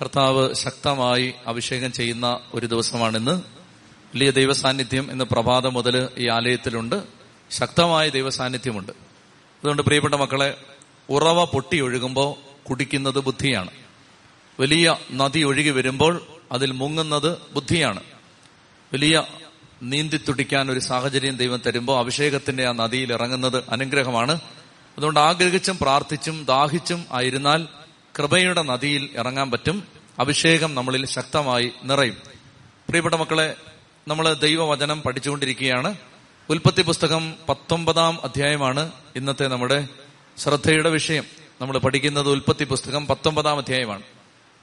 കർത്താവ് ശക്തമായി അഭിഷേകം ചെയ്യുന്ന ഒരു ദിവസമാണിന്ന്. വലിയ ദൈവസാന്നിധ്യം ഇന്ന് പ്രഭാതം മുതൽ ഈ ആലയത്തിലുണ്ട്. ശക്തമായ ദൈവസാന്നിധ്യമുണ്ട്. അതുകൊണ്ട് പ്രിയപ്പെട്ട മക്കളെ ഉറവ പൊട്ടി ഒഴുകുമ്പോൾ കുടിക്കുന്നത് ബുദ്ധിയാണ്. വലിയ നദി ഒഴുകി വരുമ്പോൾ അതിൽ മുങ്ങുന്നത് ബുദ്ധിയാണ്. വലിയ നീന്തി തുടിക്കാൻ ഒരു സാഹചര്യം ദൈവം തരുമ്പോൾ അഭിഷേകത്തിന്റെ ആ നദിയിൽ ഇറങ്ങുന്നത് അനുഗ്രഹമാണ്. അതുകൊണ്ട് ആഗ്രഹിച്ചും പ്രാർത്ഥിച്ചും ദാഹിച്ചും ആയിരുന്നാൽ കൃപയുടെ നദിയിൽ ഇറങ്ങാൻ പറ്റും. അഭിഷേകം നമ്മളിൽ ശക്തമായി നിറയും. പ്രിയപ്പെട്ട മക്കളെ നമ്മൾ ദൈവവചനം പഠിച്ചുകൊണ്ടിരിക്കുകയാണ്. ഉൽപ്പത്തി പുസ്തകം പത്തൊമ്പതാം അധ്യായമാണ് ഇന്നത്തെ നമ്മുടെ ശ്രദ്ധയുടെ വിഷയം. നമ്മൾ പഠിക്കുന്നത് ഉൽപ്പത്തി പുസ്തകം പത്തൊമ്പതാം അധ്യായമാണ്.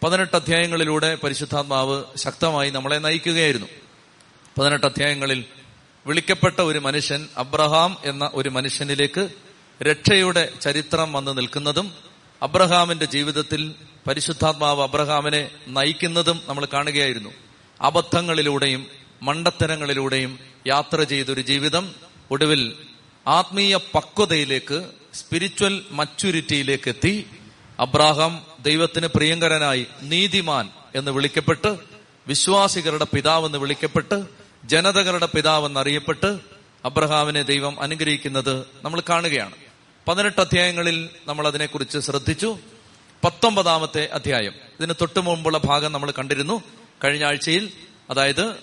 പതിനെട്ട് അധ്യായങ്ങളിലൂടെ പരിശുദ്ധാത്മാവ് ശക്തമായി നമ്മളെ നയിക്കുകയായിരുന്നു. പതിനെട്ട് അധ്യായങ്ങളിൽ വിളിക്കപ്പെട്ട ഒരു മനുഷ്യൻ അബ്രഹാം എന്ന ഒരു മനുഷ്യനിലേക്ക് രക്ഷയുടെ ചരിത്രം വന്ന് നിൽക്കുന്നതും അബ്രഹാമിന്റെ ജീവിതത്തിൽ പരിശുദ്ധാത്മാവ് അബ്രഹാമിനെ നയിക്കുന്നതും നമ്മൾ കാണുകയായിരുന്നു. അബദ്ധങ്ങളിലൂടെയും മണ്ടത്തരങ്ങളിലൂടെയും യാത്ര ചെയ്തൊരു ജീവിതം. ഒടുവിൽ ആത്മീയ പക്വതയിലേക്ക് സ്പിരിച്വൽ മച്യൂരിറ്റിയിലേക്ക് എത്തി. അബ്രാഹാം ദൈവത്തിന് പ്രിയങ്കരനായി നീതിമാൻ എന്ന് വിളിക്കപ്പെട്ട് വിശ്വാസികളുടെ പിതാവെന്ന് വിളിക്കപ്പെട്ട് ജനതകളുടെ പിതാവെന്നറിയപ്പെട്ട് അബ്രഹാമിനെ ദൈവം അനുഗ്രഹിക്കുന്നത് നമ്മൾ കാണുകയാണ്. പതിനെട്ട് അധ്യായങ്ങളിൽ നമ്മൾ അതിനെക്കുറിച്ച് ശ്രദ്ധിച്ചു. പത്തൊമ്പതാമത്തെ അധ്യായം. ഇതിന് തൊട്ടു മുമ്പുള്ള ഭാഗം നമ്മൾ കണ്ടിരുന്നു. കഴിഞ്ഞ ആഴ്ചയിൽ അതായത്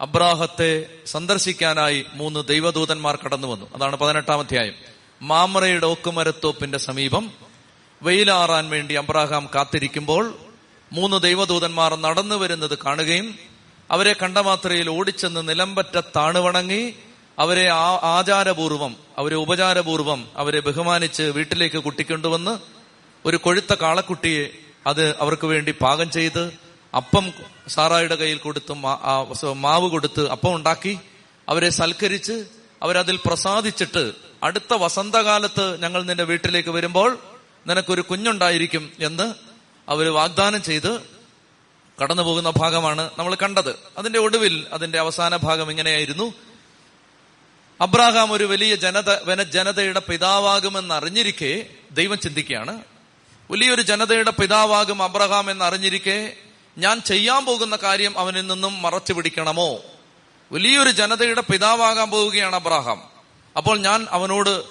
അബ്രാഹത്തെ സന്ദർശിക്കാനായി മൂന്ന് ദൈവദൂതന്മാർ കടന്നു വന്നു. അതാണ് പതിനെട്ടാം അധ്യായം. മാമറയുടെ ഓക്കുമരത്തോപ്പിന്റെ സമീപം വെയിലാറാൻ വേണ്ടി അബ്രാഹാം കാത്തിരിക്കുമ്പോൾ മൂന്ന് ദൈവദൂതന്മാർ നടന്നു വരുന്നത് കാണുകയും അവരെ കണ്ട മാത്രയിൽ ഓടിച്ചെന്ന് നിലമ്പറ്റ താണുവണങ്ങി അവരെ ആചാരപൂർവം അവരെ ഉപചാരപൂർവം അവരെ ബഹുമാനിച്ച് വീട്ടിലേക്ക് കുട്ടിക്കൊണ്ടുവന്ന് ഒരു കൊഴുത്ത കാളക്കുട്ടിയെ അത് അവർക്ക് വേണ്ടി പാകം ചെയ്ത് അപ്പം സാറായുടെ കയ്യിൽ കൊടുത്ത് മാവ് കൊടുത്ത് അപ്പം ഉണ്ടാക്കി അവരെ സൽക്കരിച്ച് അവരതിൽ പ്രസാദിച്ചിട്ട് അടുത്ത വസന്തകാലത്ത് ഞങ്ങൾ നിന്റെ വീട്ടിലേക്ക് വരുമ്പോൾ നിനക്കൊരു കുഞ്ഞുണ്ടായിരിക്കും എന്ന് അവർ വാഗ്ദാനം ചെയ്ത് കടന്നു പോകുന്ന ഭാഗമാണ് നമ്മൾ കണ്ടത്. അതിന്റെ ഒടുവിൽ അതിന്റെ അവസാന ഭാഗം ഇങ്ങനെയായിരുന്നു. അബ്രാഹാം ഒരു വലിയ ജനത വന ജനതയുടെ പിതാവാകുമെന്ന് അറിഞ്ഞിരിക്കെ ദൈവം ചിന്തിക്കുകയാണ്. വലിയൊരു ജനതയുടെ പിതാവാകും അബ്രഹാം എന്ന് അറിഞ്ഞിരിക്കെ ഞാൻ ചെയ്യാൻ പോകുന്ന കാര്യം അവനിൽ നിന്നും മറച്ചു പിടിക്കണമോ? വലിയൊരു ജനതയുടെ പിതാവാകാൻ പോവുകയാണ് അബ്രാഹാം. അപ്പോൾ ഞാൻ അവനോട്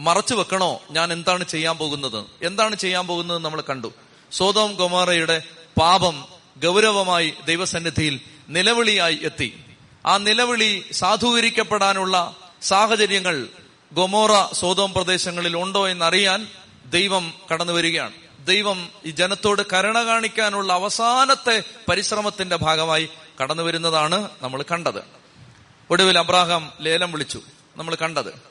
മറച്ചു വെക്കണോ? ഞാൻ എന്താണ് ചെയ്യാൻ പോകുന്നത്? എന്താണ് ചെയ്യാൻ പോകുന്നത് നമ്മൾ കണ്ടു. സോതോം ഗൊമാറയുടെ പാപം ഗൗരവമായി ദൈവസന്നിധിയിൽ നിലവിളിയായി എത്തി. ആ നിലവിളി സാധൂകരിക്കപ്പെടാനുള്ള സാഹചര്യങ്ങൾ ഗൊമോറ സോതോം പ്രദേശങ്ങളിൽ ഉണ്ടോ എന്നറിയാൻ ദൈവം കടന്നു വരികയാണ്. ദൈവം ഈ ജനത്തോട് കരുണ കാണിക്കാനുള്ള അവസാനത്തെ പരിശ്രമത്തിന്റെ ഭാഗമായി കടന്നു വരുന്നതാണ് നമ്മൾ കണ്ടത്. ഒടുവിൽ അബ്രാഹാം ലേലം വിളിച്ചു. നമ്മൾ കണ്ടത്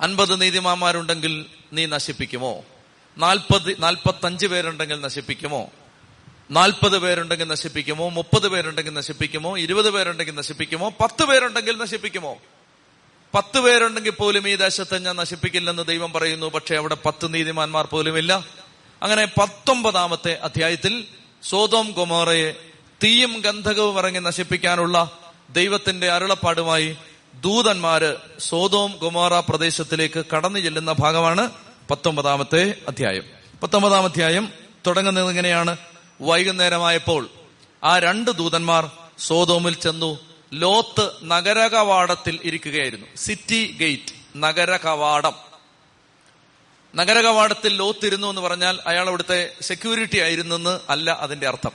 അൻപത് നീതിമാന്മാരുണ്ടെങ്കിൽ നീ നശിപ്പിക്കുമോ? നാൽപ്പത് നാൽപ്പത്തഞ്ച് പേരുണ്ടെങ്കിൽ നശിപ്പിക്കുമോ? നാൽപ്പത് പേരുണ്ടെങ്കിൽ നശിപ്പിക്കുമോ? മുപ്പത് പേരുണ്ടെങ്കിൽ നശിപ്പിക്കുമോ? ഇരുപത് പേരുണ്ടെങ്കിൽ നശിപ്പിക്കുമോ? പത്ത് പേരുണ്ടെങ്കിൽ നശിപ്പിക്കുമോ? പത്ത് പേരുണ്ടെങ്കിൽ പോലും ഈ ദേശത്തെ ഞാൻ നശിപ്പിക്കില്ലെന്ന് ദൈവം പറയുന്നു. പക്ഷെ അവിടെ പത്ത് നീതിമാന്മാർ പോലുമില്ല. അങ്ങനെ പത്തൊമ്പതാമത്തെ അധ്യായത്തിൽ സോതോം കുമാറയെ തീയും ഗന്ധകവും ഇറങ്ങി നശിപ്പിക്കാനുള്ള ദൈവത്തിന്റെ അരുളപ്പാടുമായി ദൂതന്മാര് സോതോം കുമാറ പ്രദേശത്തിലേക്ക് കടന്നു ചെല്ലുന്ന ഭാഗമാണ് പത്തൊമ്പതാമത്തെ അധ്യായം. പത്തൊമ്പതാം അധ്യായം തുടങ്ങുന്നത് ഇങ്ങനെയാണ് വൈകുന്നേരമായപ്പോൾ ആ രണ്ട് ദൂതന്മാർ സോതോമിൽ ചെന്നു ലോത്ത് നഗര കവാടത്തിൽ ഇരിക്കുകയായിരുന്നു. സിറ്റി ഗേറ്റ് നഗര നഗരകവാടം. നഗരകവാടത്തിൽ ലോത്ത് ഇരുന്നു എന്ന് പറഞ്ഞാൽ അയാൾ അവിടുത്തെ സെക്യൂരിറ്റി ആയിരുന്നെന്ന് അല്ല അതിന്റെ അർത്ഥം.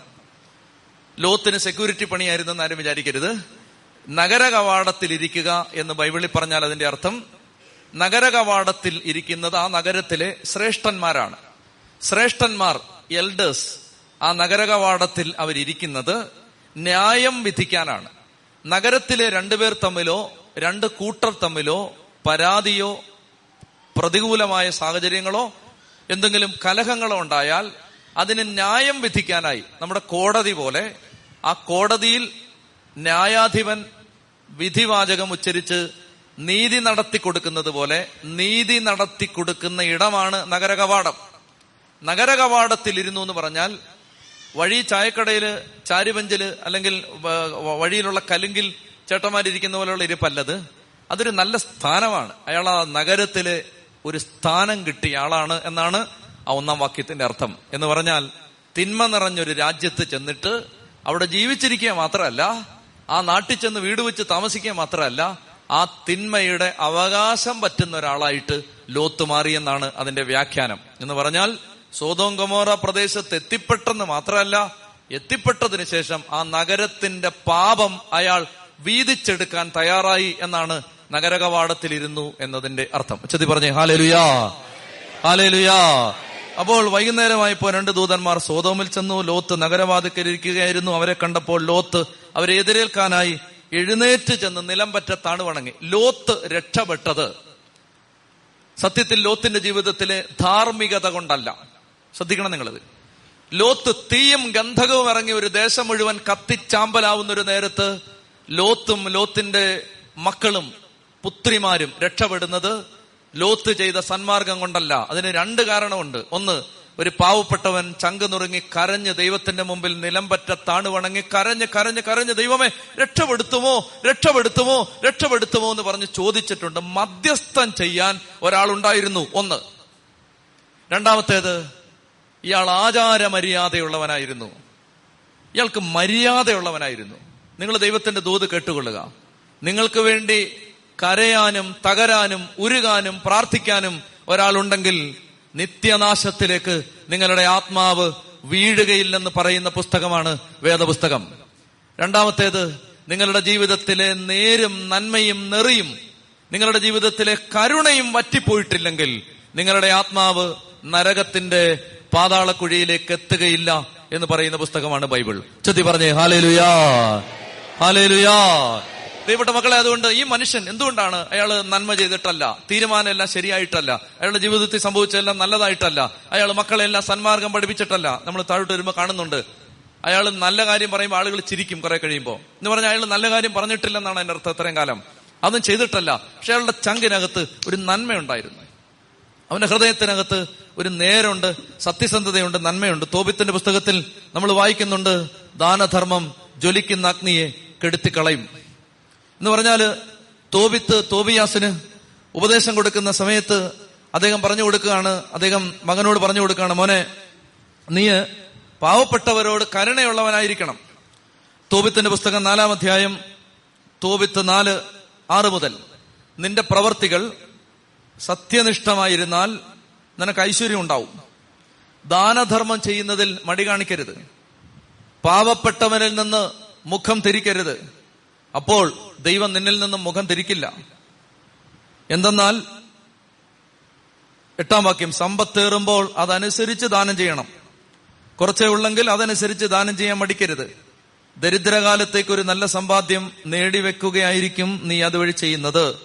ലോത്തിന് സെക്യൂരിറ്റി പണിയായിരുന്നു എന്ന് ആരും വിചാരിക്കരുത്. നഗര കവാടത്തിൽ ഇരിക്കുക എന്ന് ബൈബിളിൽ പറഞ്ഞാൽ അതിന്റെ അർത്ഥം നഗര കവാടത്തിൽ ഇരിക്കുന്നത് ആ നഗരത്തിലെ ശ്രേഷ്ഠന്മാരാണ്. ശ്രേഷ്ഠന്മാർ എൽഡേഴ്സ് ആ നഗരകവാടത്തിൽ അവരിയ്ക്കുന്നത് ന്യായം വിധിക്കാനാണ്. നഗരത്തിലെ രണ്ടുപേർ തമ്മിലോ രണ്ട് കൂട്ടർ തമ്മിലോ പരാതിയോ പ്രതികൂലമായ സാഹചര്യങ്ങളോ എന്തെങ്കിലും കലഹങ്ങളോ ഉണ്ടായാൽ അതിന് ന്യായം വിധിക്കാനായി നമ്മുടെ കോടതി പോലെ ആ കോടതിയിൽ ന്യായാധിപൻ വിധിവാചകം ഉച്ചരിച്ച് നീതി നടത്തി കൊടുക്കുന്നത് പോലെ നീതി നടത്തി കൊടുക്കുന്ന ഇടമാണ് നഗരകവാടം. നഗരകവാടത്തിൽ ഇരുന്നു എന്ന് പറഞ്ഞാൽ വഴി ചായക്കടയിൽ ചാരിബഞ്ചിൽ അല്ലെങ്കിൽ വഴിയിലുള്ള കലുങ്കിൽ ചേട്ടന്മാരിരിക്കുന്ന പോലെയുള്ള ഇരിപ്പല്ലത്. അതൊരു നല്ല സ്ഥാനമാണ്. അയാൾ ആ നഗരത്തിലെ ഒരു സ്ഥാനം കിട്ടിയ ആളാണ് എന്നാണ് ആ ഒന്നാം വാക്യത്തിന്റെ അർത്ഥം. എന്ന് പറഞ്ഞാൽ തിന്മ നിറഞ്ഞൊരു രാജ്യത്ത് ചെന്നിട്ട് അവിടെ ജീവിച്ചിരിക്കുക മാത്രമല്ല ആ നാട്ടിൽ ചെന്ന് വീട് വെച്ച് താമസിക്കുക മാത്രമല്ല ആ തിന്മയുടെ അവകാശം പറ്റുന്ന ഒരാളായിട്ട് ലോത്ത് മാറിയെന്നാണ് അതിന്റെ വ്യാഖ്യാനം. എന്ന് പറഞ്ഞാൽ സോതോം ഗമോറ പ്രദേശത്ത് എത്തിപ്പെട്ടെന്ന് മാത്രമല്ല എത്തിപ്പെട്ടതിന് ശേഷം ആ നഗരത്തിന്റെ പാപം അയാൾ വീതിച്ചെടുക്കാൻ തയ്യാറായി എന്നാണ് നഗരകവാടത്തിലിരുന്നു എന്നതിന്റെ അർത്ഥം. ചെത്തി പറഞ്ഞേ ഹാലേലുയാ ഹാലേലുയാ. അപ്പോൾ വൈകുന്നേരമായപ്പോ രണ്ട് ദൂതന്മാർ സോതോമിൽ ചെന്നു ലോത്ത് നഗരവാതിക്കരിക്കുകയായിരുന്നു അവരെ കണ്ടപ്പോൾ ലോത്ത് അവരെ എതിരേൽക്കാനായി എഴുന്നേറ്റ് ചെന്ന് നിലം പറ്റത്താണ് വണങ്ങി. ലോത്ത് രക്ഷപ്പെട്ടത്. സത്യത്തിൽ ലോത്തിന്റെ ജീവിതത്തിലെ ധാർമ്മികത കൊണ്ടല്ല. ശ്രദ്ധിക്കണം നിങ്ങളത്. ലോത്ത് തീയും ഗന്ധകവും ഇറങ്ങി ഒരു ദേശം മുഴുവൻ കത്തിച്ചാമ്പലാവുന്ന ഒരു നേരത്ത് ലോത്തും ലോത്തിന്റെ മക്കളും പുത്രിമാരും രക്ഷപ്പെടുന്നത് ലോത്ത് ചെയ്ത സന്മാർഗം കൊണ്ടല്ല. അതിന് രണ്ട് കാരണമുണ്ട്. ഒന്ന് ഒരു പാവപ്പെട്ടവൻ ചങ്ക് നുറുങ്ങി കരഞ്ഞ് ദൈവത്തിന്റെ മുമ്പിൽ നിലംപറ്റ താണു വണങ്ങി കരഞ്ഞ് കരഞ്ഞ് കരഞ്ഞ് ദൈവമേ രക്ഷപ്പെടുത്തുമോ രക്ഷപ്പെടുത്തുമോ രക്ഷപ്പെടുത്തുമോ എന്ന് പറഞ്ഞ് ചോദിച്ചിട്ടുണ്ട്. മധ്യസ്ഥം ചെയ്യാൻ ഒരാളുണ്ടായിരുന്നു. ഒന്ന്. രണ്ടാമത്തേത് ഇയാൾ ആചാര മര്യാദയുള്ളവനായിരുന്നു ഇയാൾക്ക് മര്യാദയുള്ളവനായിരുന്നു. നിങ്ങൾ ദൈവത്തിന്റെ ദൂത് കേട്ടുകൊള്ളുക. നിങ്ങൾക്ക് വേണ്ടി കരയാനും തകരാനും ഉരുകാനും പ്രാർത്ഥിക്കാനും ഒരാളുണ്ടെങ്കിൽ നിത്യനാശത്തിലേക്ക് നിങ്ങളുടെ ആത്മാവ് വീഴുകയില്ലെന്ന് പറയുന്ന പുസ്തകമാണ് വേദപുസ്തകം. രണ്ടാമത്തേത് നിങ്ങളുടെ ജീവിതത്തിലെ നേരും നന്മയും നെറിയും നിങ്ങളുടെ ജീവിതത്തിലെ കരുണയും വറ്റിപ്പോയിട്ടില്ലെങ്കിൽ നിങ്ങളുടെ ആത്മാവ് നരകത്തിന്റെ പാതാളക്കുഴിയിലേക്ക് എത്തുകയില്ല എന്ന് പറയുന്ന പുസ്തകമാണ് ബൈബിൾ. ചെത്തി പറഞ്ഞേ ഹാലേലുയാ ഹാലേലുയാ. പ്രിയപ്പെട്ട മക്കളെ അതുകൊണ്ട് ഈ മനുഷ്യൻ എന്തുകൊണ്ടാണ് അയാൾ നന്മ ചെയ്തിട്ടല്ല? തീരുമാനം എല്ലാം ശരിയായിട്ടല്ല. അയാളുടെ ജീവിതത്തിൽ സംഭവിച്ചതെല്ലാം നല്ലതായിട്ടല്ല. അയാൾ മക്കളെല്ലാം സന്മാർഗം പഠിപ്പിച്ചിട്ടല്ല. നമ്മൾ താഴോട്ട് വരുമ്പോൾ കാണുന്നുണ്ട്. അയാൾ നല്ല കാര്യം പറയുമ്പോൾ ആളുകൾ ചിരിക്കും കുറെ കഴിയുമ്പോൾ എന്ന് പറഞ്ഞാൽ അയാൾ നല്ല കാര്യം പറഞ്ഞിട്ടില്ലെന്നാണ് അതിന്റെ അർത്ഥം ഇത്രയും കാലം. അതൊന്നും ചെയ്തിട്ടല്ല. പക്ഷെ അയാളുടെ ചങ്കിനകത്ത് ഒരു നന്മയുണ്ടായിരുന്നു. അവന്റെ ഹൃദയത്തിനകത്ത് ഒരു നേരുണ്ട് സത്യസന്ധതയുണ്ട് നന്മയുണ്ട്. തോപിത്തിന്റെ പുസ്തകത്തിൽ നമ്മൾ വായിക്കുന്നുണ്ട് ദാനധർമ്മം ജ്വലിക്കുന്ന അഗ്നിയെ കെടുത്തിക്കളയും. എന്ന് പറഞ്ഞാൽ തോബിത്ത് തോബിയാസിന് ഉപദേശം കൊടുക്കുന്ന സമയത്ത് അദ്ദേഹം പറഞ്ഞു കൊടുക്കുകയാണ് അദ്ദേഹം മകനോട് പറഞ്ഞു കൊടുക്കുകയാണ് മോനെ നീ പാവപ്പെട്ടവരോട് കരുണയുള്ളവനായിരിക്കണം. തോബിത്തിന്റെ പുസ്തകം നാലാം അധ്യായം തോബിത്ത് നാല് ആറ് മുതൽ. നിന്റെ പ്രവർത്തികൾ സത്യനിഷ്ഠമായിരുന്നാൽ നിനക്ക് ഐശ്വര്യം ഉണ്ടാവും. ദാനധർമ്മം ചെയ്യുന്നതിൽ മടി കാണിക്കരുത്. പാവപ്പെട്ടവനിൽ നിന്ന് മുഖം തിരിക്കരുത്. അപ്പോൾ ദൈവം നിന്നിൽ നിന്നും മുഖം തിരിക്കില്ല. എന്തെന്നാൽ എട്ടാം വാക്യം സമ്പത്തേറുമ്പോൾ അതനുസരിച്ച് ദാനം ചെയ്യണം. കുറച്ചേ ഉള്ളെങ്കിൽ അതനുസരിച്ച് ദാനം ചെയ്യാൻ മടിക്കരുത്. ദരിദ്രകാലത്തേക്ക് ഒരു നല്ല സമ്പാദ്യം നേടിവെക്കുകയായിരിക്കും നീ അതുവഴി ചെയ്യുന്നത്.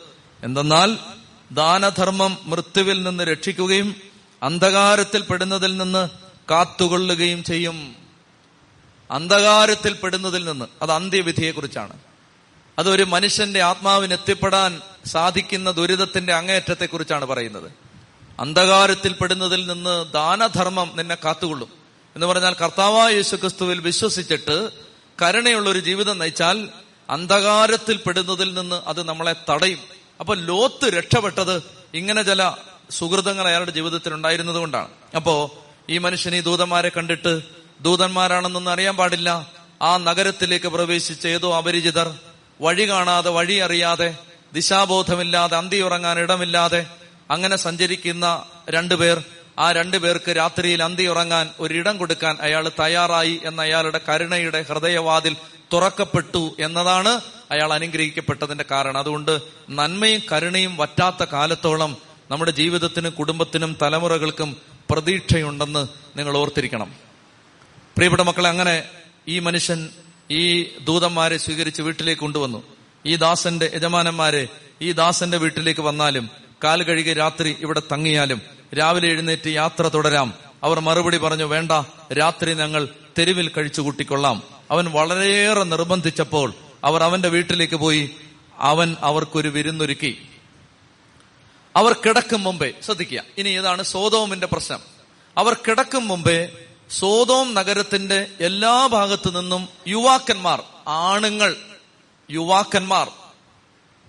എന്തെന്നാൽ ദാനധർമ്മം മൃത്യുവിൽ നിന്ന് രക്ഷിക്കുകയും അന്ധകാരത്തിൽ പെടുന്നതിൽ നിന്ന് കാത്തുകൊള്ളുകയും ചെയ്യും. അന്ധകാരത്തിൽ പെടുന്നതിൽ നിന്ന്. അത് അന്ത്യവിധിയെക്കുറിച്ചാണ്. അതൊരു മനുഷ്യന്റെ ആത്മാവിന് എത്തിപ്പെടാൻ സാധിക്കുന്ന ദുരിതത്തിന്റെ അങ്ങേയറ്റത്തെക്കുറിച്ചാണ് പറയുന്നത്. അന്ധകാരത്തിൽ പെടുന്നതിൽ നിന്ന് ദാനധർമ്മം നിന്നെ കാത്തുകൊള്ളും. എന്ന് പറഞ്ഞാൽ കർത്താവായ യേശുക്രിസ്തുവിൽ വിശ്വസിച്ചിട്ട് കരുണയുള്ള ഒരു ജീവിതം നയിച്ചാൽ അന്ധകാരത്തിൽ പെടുന്നതിൽ നിന്ന് അത് നമ്മളെ തടയും. അപ്പൊ ലോത്ത് രക്ഷപ്പെട്ടത് ഇങ്ങനെ ചില സുഹൃതങ്ങൾ അയാളുടെ ജീവിതത്തിൽ ഉണ്ടായിരുന്നത് കൊണ്ടാണ്. അപ്പോ ഈ മനുഷ്യൻ ഈ ദൂതന്മാരെ കണ്ടിട്ട് ദൂതന്മാരാണെന്നൊന്നും അറിയാൻ പാടില്ല. ആ നഗരത്തിലേക്ക് പ്രവേശിച്ച ഏതോ അപരിചിതർ വഴി കാണാതെ വഴി അറിയാതെ ദിശാബോധമില്ലാതെ അന്തി ഉറങ്ങാൻ ഇടമില്ലാതെ അങ്ങനെ സഞ്ചരിക്കുന്ന രണ്ടുപേർ ആ രണ്ടുപേർക്ക് രാത്രിയിൽ അന്തി ഉറങ്ങാൻ ഒരിടം കൊടുക്കാൻ അയാൾ തയ്യാറായി എന്ന അയാളുടെ കരുണയുടെ ഹൃദയവാതിൽ തുറക്കപ്പെട്ടു എന്നതാണ് അയാൾ അനുഗ്രഹിക്കപ്പെട്ടതിന്റെ കാരണം. അതുകൊണ്ട് നന്മയും കരുണയും വറ്റാത്ത കാലത്തോളം നമ്മുടെ ജീവിതത്തിനും കുടുംബത്തിനും തലമുറകൾക്കും പ്രതീക്ഷയുണ്ടെന്ന് നിങ്ങൾ ഓർത്തിരിക്കണം. പ്രിയപ്പെട്ട മക്കളെ അങ്ങനെ ഈ മനുഷ്യൻ ഈ ദൂതന്മാരെ സ്വീകരിച്ച് വീട്ടിലേക്ക് കൊണ്ടുവന്നു. ഈ ദാസന്റെ യജമാനന്മാരെ ഈ ദാസന്റെ വീട്ടിലേക്ക് വന്നാലും കാൽ കഴുകി രാത്രി ഇവിടെ തങ്ങിയാലും രാവിലെ എഴുന്നേറ്റ് യാത്ര തുടരാം. അവർ മറുപടി പറഞ്ഞു വേണ്ട രാത്രി ഞങ്ങൾ തെരുവിൽ കഴിച്ചു കൂട്ടിക്കൊള്ളാം അവൻ വളരെയേറെ നിർബന്ധിച്ചപ്പോൾ അവർ അവന്റെ വീട്ടിലേക്ക് പോയി. അവൻ അവർക്കൊരു വിരുന്നൊരുക്കി. അവർ കിടക്കും മുമ്പേ ശ്രദ്ധിക്കുക. ഇനി ഇതാണ് സോതോമിന്റെ പ്രശ്നം. അവർ കിടക്കും മുമ്പേ സോതോം നഗരത്തിന്റെ എല്ലാ ഭാഗത്തു നിന്നും യുവാക്കന്മാർ ആണുങ്ങൾ യുവാക്കന്മാർ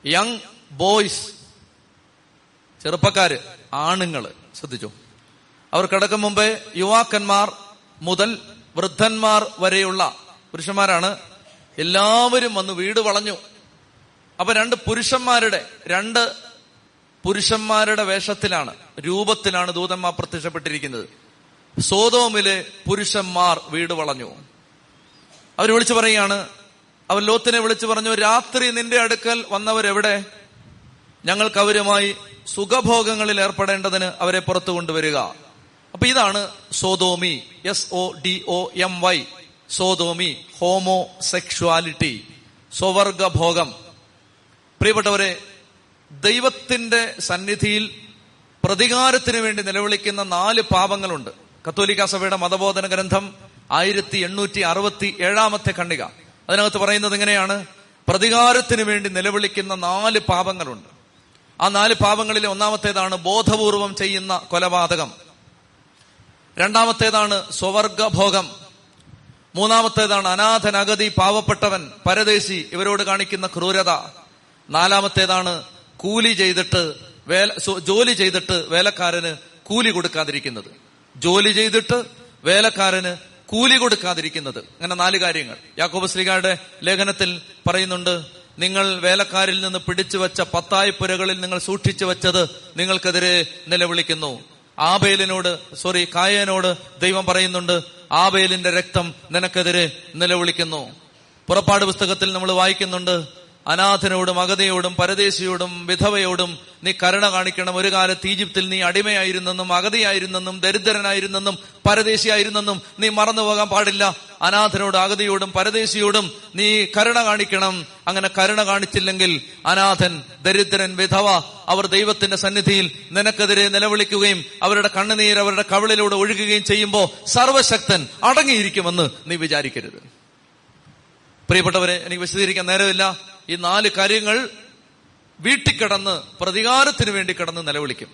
യങ് ബോയ്സ് ചെറുപ്പക്കാര് ആണുങ്ങൾ ശ്രദ്ധിച്ചു. അവർ കിടക്കും മുമ്പേ യുവാക്കന്മാർ മുതൽ വൃദ്ധന്മാർ വരെയുള്ള പുരുഷന്മാരാണ് എല്ലാവരും വന്ന് വീട് വളഞ്ഞു. അപ്പൊ രണ്ട് പുരുഷന്മാരുടെ രണ്ട് പുരുഷന്മാരുടെ വേഷത്തിലാണ് രൂപത്തിലാണ് ദൂതന്മാർ പ്രത്യക്ഷപ്പെട്ടിരിക്കുന്നത്. സോതോമിലെ പുരുഷന്മാർ വീട് വളഞ്ഞു. അവർ വിളിച്ചു പറയുകയാണ് അവർ ലോത്തിനെ വിളിച്ചു പറഞ്ഞു രാത്രി നിന്റെ അടുക്കൽ വന്നവരെവിടെ? ഞങ്ങൾക്ക് അവരുമായി സുഖഭോഗങ്ങളിൽ ഏർപ്പെടേണ്ടതിന് അവരെ പുറത്തു കൊണ്ടുവരിക. അപ്പൊ ഇതാണ് sodomy S O D O M Y sodomy homosexuality സ്വവർഗഭോഗം. പ്രിയപ്പെട്ടവരെ ദൈവത്തിന്റെ സന്നിധിയിൽ പ്രതികാരത്തിന് വേണ്ടി നിലവിളിക്കുന്ന നാല് പാപങ്ങളുണ്ട്. കത്തോലിക്ക സഭയുടെ മതബോധന ഗ്രന്ഥം ആയിരത്തി എണ്ണൂറ്റി അറുപത്തി ഏഴാമത്തെ ഖണ്ഡിക. അതിനകത്ത് പറയുന്നത് ഇങ്ങനെയാണ്. പ്രതികാരത്തിന് വേണ്ടി നിലവിളിക്കുന്ന നാല് പാപങ്ങളുണ്ട്. ആ നാല് പാപങ്ങളിലെ ഒന്നാമത്തേതാണ് ബോധപൂർവം ചെയ്യുന്ന കൊലപാതകം. രണ്ടാമത്തേതാണ് സ്വവർഗഭോഗം. മൂന്നാമത്തേതാണ് അനാഥൻ അഗതി പാവപ്പെട്ടവൻ പരദേശി ഇവരോട് കാണിക്കുന്ന ക്രൂരത. നാലാമത്തേതാണ് കൂലി ചെയ്തിട്ട് വേല ജോലി ചെയ്തിട്ട് വേലക്കാരന് കൂലി കൊടുക്കാതിരിക്കുന്നത്. ജോലി ചെയ്തിട്ട് വേലക്കാരന് കൂലി കൊടുക്കാതിരിക്കുന്നത്. അങ്ങനെ നാല് കാര്യങ്ങൾ. യാക്കോബ് ശ്രീകാരുടെ ലേഖനത്തിൽ പറയുന്നുണ്ട് നിങ്ങൾ വേലക്കാരിൽ നിന്ന് പിടിച്ചു വെച്ച പത്തായ്പുരകളിൽ നിങ്ങൾ സൂക്ഷിച്ചു വെച്ചത് നിങ്ങൾക്കെതിരെ നിലവിളിക്കുന്നു. ആബേലിനോട് സോറി കായനോട് ദൈവം പറയുന്നുണ്ട് ആബേലിന്റെ രക്തം നിനക്കെതിരെ നിലവിളിക്കുന്നു. പുറപ്പാട് പുസ്തകത്തിൽ നമ്മൾ വായിക്കുന്നുണ്ട് അനാഥനോടും അഗതയോടും പരദേശിയോടും വിധവയോടും നീ കരുണ കാണിക്കണം. ഒരു കാലത്ത് ഈജിപ്തിൽ നീ അടിമയായിരുന്നെന്നും അഗതിയായിരുന്നെന്നും ദരിദ്രനായിരുന്നെന്നും പരദേശിയായിരുന്നെന്നും നീ മറന്നു പോകാൻ പാടില്ല. അനാഥനോടും അഗതിയോടും പരദേശിയോടും നീ കരുണ കാണിക്കണം. അങ്ങനെ കരുണ കാണിച്ചില്ലെങ്കിൽ അനാഥൻ ദരിദ്രൻ വിധവ അവർ ദൈവത്തിന്റെ സന്നിധിയിൽ നിനക്കെതിരെ നിലവിളിക്കുകയും അവരുടെ കണ്ണുനീർ അവരുടെ കവിളിലൂടെ ഒഴുകുകയും ചെയ്യുമ്പോൾ സർവശക്തൻ അടങ്ങിയിരിക്കുമെന്ന് നീ വിചാരിക്കരുത്. പ്രിയപ്പെട്ടവരെ എനിക്ക് വിശദീകരിക്കാൻ നേരമില്ല. ഈ നാല് കാര്യങ്ങൾ വീട്ടിൽ കിടന്ന് പ്രതികാരത്തിന് വേണ്ടി കിടന്ന് നിലവിളിക്കും.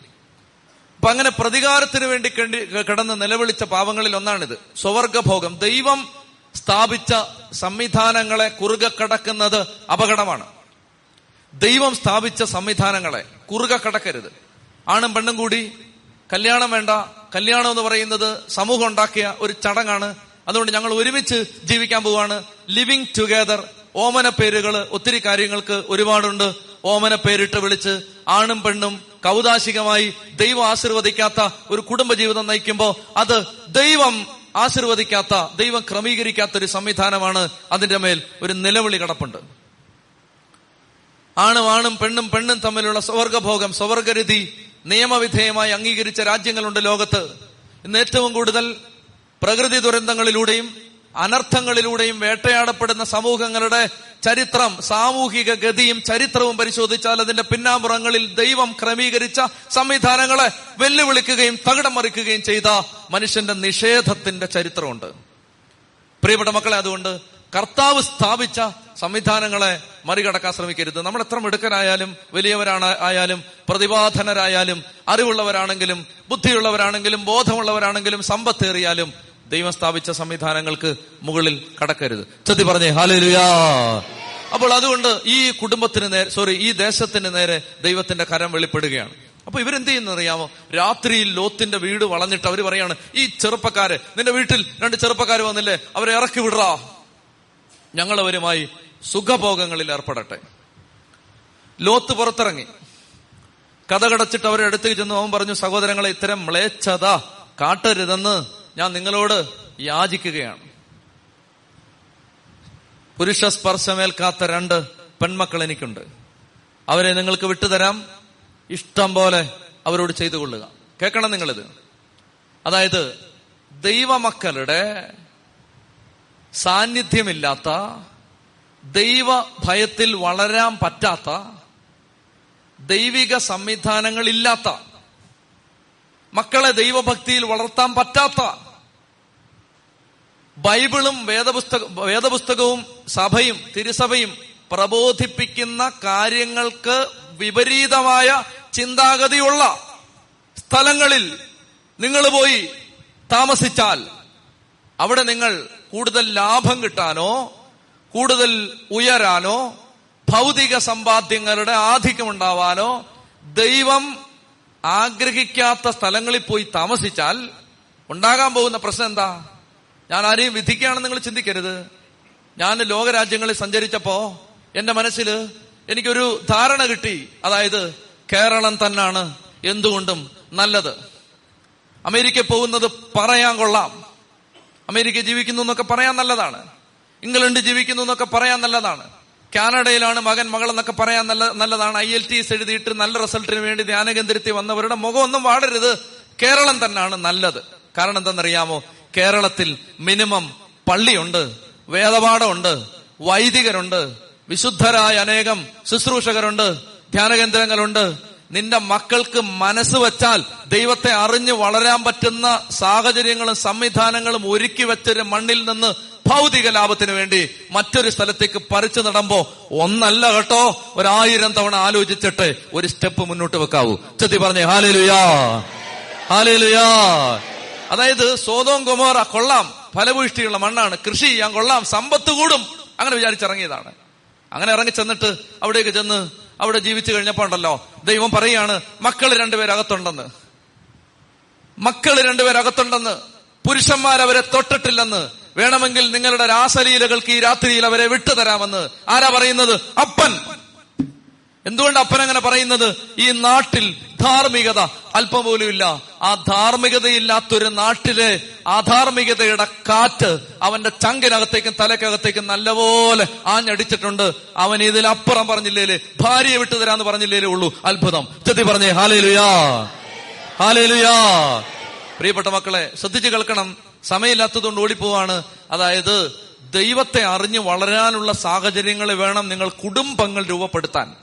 അപ്പൊ അങ്ങനെ പ്രതികാരത്തിന് വേണ്ടി കിടന്ന് നിലവിളിച്ച പാവങ്ങളിൽ ഒന്നാണിത്. സ്വവർഗഭോഗം ദൈവം സ്ഥാപിച്ച സംവിധാനങ്ങളെ കുറുകെ കടക്കുന്നത് അപകടമാണ്. ദൈവം സ്ഥാപിച്ച സംവിധാനങ്ങളെ കുറുകെ കടക്കരുത്. ആണും പെണ്ണും കൂടി കല്യാണം വേണ്ട. കല്യാണം എന്ന് പറയുന്നത് സമൂഹം ഉണ്ടാക്കിയ ഒരു ചടങ്ങാണ്. അതുകൊണ്ട് ഞങ്ങൾ ഒരുമിച്ച് ജീവിക്കാൻ പോവാണ്. ലിവിങ് ടുഗദർ ഓമന പേരുകൾ ഒത്തിരി കാര്യങ്ങൾക്ക് ഒരുപാടുണ്ട്. ഓമന പേരിട്ട് വിളിച്ച് ആണും പെണ്ണും കൗതാശികമായി ദൈവം ആശീർവദിക്കാത്ത ഒരു കുടുംബ ജീവിതം നയിക്കുമ്പോൾ അത് ദൈവം ആശീർവദിക്കാത്ത ദൈവം ക്രമീകരിക്കാത്ത ഒരു സംവിധാനമാണ് അതിന്റെ മേൽ ഒരു നിലവിളി കടപ്പുണ്ട്. ആണും ആണും പെണ്ണും പെണ്ണും തമ്മിലുള്ള സ്വർഗഭോഗം സ്വർഗരതി നിയമവിധേയമായി അംഗീകരിച്ച രാജ്യങ്ങളുണ്ട് ലോകത്ത്. ഇന്ന് ഏറ്റവും കൂടുതൽ പ്രകൃതി ദുരന്തങ്ങളിലൂടെയും അനർത്ഥങ്ങളിലൂടെയും വേട്ടയാടപ്പെടുന്ന സമൂഹങ്ങളുടെ ചരിത്രം സാമൂഹിക ഗതിയും ചരിത്രവും പരിശോധിച്ചാൽ അതിന്റെ പിന്നാമ്പുറങ്ങളിൽ ദൈവം ക്രമീകരിച്ച സംവിധാനങ്ങളെ വെല്ലുവിളിക്കുകയും തകിടം മറിക്കുകയും ചെയ്ത മനുഷ്യന്റെ നിഷേധത്തിന്റെ ചരിത്രമുണ്ട്. പ്രിയപ്പെട്ട മക്കളെ അതുകൊണ്ട് കർത്താവ് സ്ഥാപിച്ച സംവിധാനങ്ങളെ മറികടക്കാൻ ശ്രമിക്കരുത്. നമ്മൾ എത്ര മിടുക്കനായാലും വലിയവരാണ് ആയാലും പ്രതിഭാധനരായാലും അറിവുള്ളവരാണെങ്കിലും ബുദ്ധിയുള്ളവരാണെങ്കിലും ബോധമുള്ളവരാണെങ്കിലും സമ്പത്തേറിയാലും ദൈവം സ്ഥാപിച്ച സംവിധാനങ്ങൾക്ക് മുകളിൽ കടക്കരുത്. ചത്തി പറഞ്ഞേ ഹാലുയാ അപ്പോൾ അതുകൊണ്ട് ഈ കുടുംബത്തിന് നേരെ സോറി ഈ ദേശത്തിന് നേരെ ദൈവത്തിന്റെ കരം വെളിപ്പെടുകയാണ്. അപ്പൊ ഇവരെന്ത് ചെയ്യുന്ന അറിയാമോ? രാത്രിയിൽ ലോത്തിന്റെ വീട് വളഞ്ഞിട്ട് അവർ പറയാണ് ഈ ചെറുപ്പക്കാരെ നിന്റെ വീട്ടിൽ രണ്ട് ചെറുപ്പക്കാർ വന്നില്ലേ? അവരെ ഇറക്കി വിടറാ. ഞങ്ങൾ അവരുമായി സുഖഭോഗങ്ങളിൽ ഏർപ്പെടട്ടെ. ലോത്ത് പുറത്തിറങ്ങി. കഥ കടച്ചിട്ട് അവരെ അടുത്തേക്ക് ചെന്ന്. അവൻ പറഞ്ഞു സഹോദരങ്ങളെ ഇത്തരം മ്ലേച്ഛത കാട്ടരുതെന്ന് ഞാൻ നിങ്ങളോട് യാചിക്കുകയാണ്. പുരുഷ സ്പർശമേൽക്കാത്ത രണ്ട് പെൺമക്കൾ എനിക്കുണ്ട്. അവരെ നിങ്ങൾക്ക് വിട്ടുതരാം. ഇഷ്ടം പോലെ അവരോട് ചെയ്തു കൊള്ളുക കേൾക്കണം നിങ്ങളിത്. അതായത് ദൈവമക്കളുടെ സാന്നിധ്യമില്ലാത്ത ദൈവ ഭയത്തിൽ വളരാൻ പറ്റാത്ത ദൈവിക സംവിധാനങ്ങളില്ലാത്ത മക്കളെ ദൈവഭക്തിയിൽ വളർത്താൻ പറ്റാത്ത ബൈബിളും വേദപുസ്തക വേദപുസ്തകവും സഭയും തിരുസഭയും പ്രബോധിപ്പിക്കുന്ന കാര്യങ്ങൾക്ക് വിപരീതമായ ചിന്താഗതിയുള്ള സ്ഥലങ്ങളിൽ നിങ്ങൾ പോയി താമസിച്ചാൽ അവിടെ നിങ്ങൾ കൂടുതൽ ലാഭം കിട്ടാനോ കൂടുതൽ ഉയരാനോ ഭൗതിക സമ്പാദ്യങ്ങളുടെ ആധിക്യമുണ്ടാവാനോ ദൈവം ആഗ്രഹിക്കാത്ത സ്ഥലങ്ങളിൽ പോയി താമസിച്ചാൽ ഉണ്ടാകാൻ പോകുന്ന പ്രശ്നം എന്താ? ഞാൻ ആരെയും വിധിക്കുകയാണെന്ന് നിങ്ങൾ ചിന്തിക്കരുത്. ഞാൻ ലോകരാജ്യങ്ങളിൽ സഞ്ചരിച്ചപ്പോ എന്റെ മനസ്സിൽ എനിക്കൊരു ധാരണ കിട്ടി. അതായത് കേരളം തന്നെയാണ് എന്തുകൊണ്ടും നല്ലത്. അമേരിക്ക പോകുന്നത് പറയാൻ കൊള്ളാം. അമേരിക്ക ജീവിക്കുന്നു എന്നൊക്കെ പറയാൻ നല്ലതാണ്. ഇംഗ്ലണ്ട് ജീവിക്കുന്നു എന്നൊക്കെ പറയാൻ നല്ലതാണ്. കാനഡയിലാണ് മകൻ മകൾ എന്നൊക്കെ പറയാൻ നല്ല നല്ലതാണ്. ഐ എൽ ടി എസ് എഴുതിയിട്ട് നല്ല റിസൾട്ടിന് വേണ്ടി ധ്യാനകേന്ദ്രത്തിൽ വന്നവരുടെ മുഖം ഒന്നും വാടരുത്. കേരളം തന്നെയാണ് നല്ലത്. കാരണം എന്തെന്നറിയാമോ കേരളത്തിൽ മിനിമം പള്ളിയുണ്ട് വേദപാഠമുണ്ട് വൈദികരുണ്ട് വിശുദ്ധരായ അനേകം ശുശ്രൂഷകരുണ്ട് ധ്യാനകേന്ദ്രങ്ങളുണ്ട്. നിന്റെ മക്കൾക്ക് മനസ്സ് വെച്ചാൽ ദൈവത്തെ അറിഞ്ഞ് വളരാൻ പറ്റുന്ന സാഹചര്യങ്ങളും സംവിധാനങ്ങളും ഒരുക്കി വെച്ചൊരു മണ്ണിൽ നിന്ന് ഭൗതിക ലാഭത്തിന് വേണ്ടി മറ്റൊരു സ്ഥലത്തേക്ക് പറിച്ചു നടമ്പോ ഒന്നല്ല കേട്ടോ. ഒരായിരം തവണ ആലോചിച്ചിട്ട് ഒരു സ്റ്റെപ്പ് മുന്നോട്ട് വെക്കാവൂ. ചെത്തി പറഞ്ഞേ ഹാലേലുയാ ഹാലേലുയാ. അതായത് സോതോം കൊമോറ കൊള്ളാം. ഫലഭൂഷ്ടിയുള്ള മണ്ണാണ്. കൃഷി ചെയ്യാൻ കൊള്ളാം. സമ്പത്ത് കൂടും. അങ്ങനെ വിചാരിച്ചിറങ്ങിയതാണ്. അങ്ങനെ ഇറങ്ങി ചെന്നിട്ട് അവിടേക്ക് ചെന്ന് അവിടെ ജീവിച്ചു കഴിഞ്ഞപ്പോ ഉണ്ടല്ലോ ദൈവം പറയാണ് മക്കൾ രണ്ടുപേരകത്തുണ്ടെന്ന് മക്കൾ രണ്ടുപേരകത്തുണ്ടെന്ന് പുരുഷന്മാർ അവരെ തൊട്ടിട്ടില്ലെന്ന്. വേണമെങ്കിൽ നിങ്ങളുടെ രാസലീലകൾക്ക് ഈ രാത്രിയിൽ അവരെ വിട്ടുതരാമെന്ന് ആരാ പറയുന്നത്? അപ്പൻ. എന്തുകൊണ്ട് അപ്പൻ അങ്ങനെ പറയുന്നത്? ഈ നാട്ടിൽ ധാർമ്മികത അല്പം പോലുമില്ല ആ ധാർമ്മികതയില്ലാത്തൊരു നാട്ടിലെ അധാർമികതയുടെ കാറ്റ് അവന്റെ ചങ്കിനകത്തേക്കും തലക്കകത്തേക്കും നല്ലപോലെ ആഞ്ഞടിച്ചിട്ടുണ്ട്. അവൻ ഇതിൽ അപ്പുറം പറഞ്ഞില്ലേ ഭാര്യയെ വിട്ടുതരാന്ന് പറഞ്ഞില്ലേ ഉള്ളൂ. അത്ഭുതം. ചെത്തി പറഞ്ഞേ ഹാലേലുയാ. ഹാലേലുയാ. പ്രിയപ്പെട്ട മക്കളെ ശ്രദ്ധിച്ചു കേൾക്കണം. സമയമില്ലാത്തതുകൊണ്ട് ഓടിപ്പോവാണ്. അതായത് ദൈവത്തെ അറിഞ്ഞ് വളരാനുള്ള സാഹചര്യങ്ങൾ വേണം നിങ്ങൾ കുടുംബങ്ങൾ രൂപപ്പെടുത്താൻ.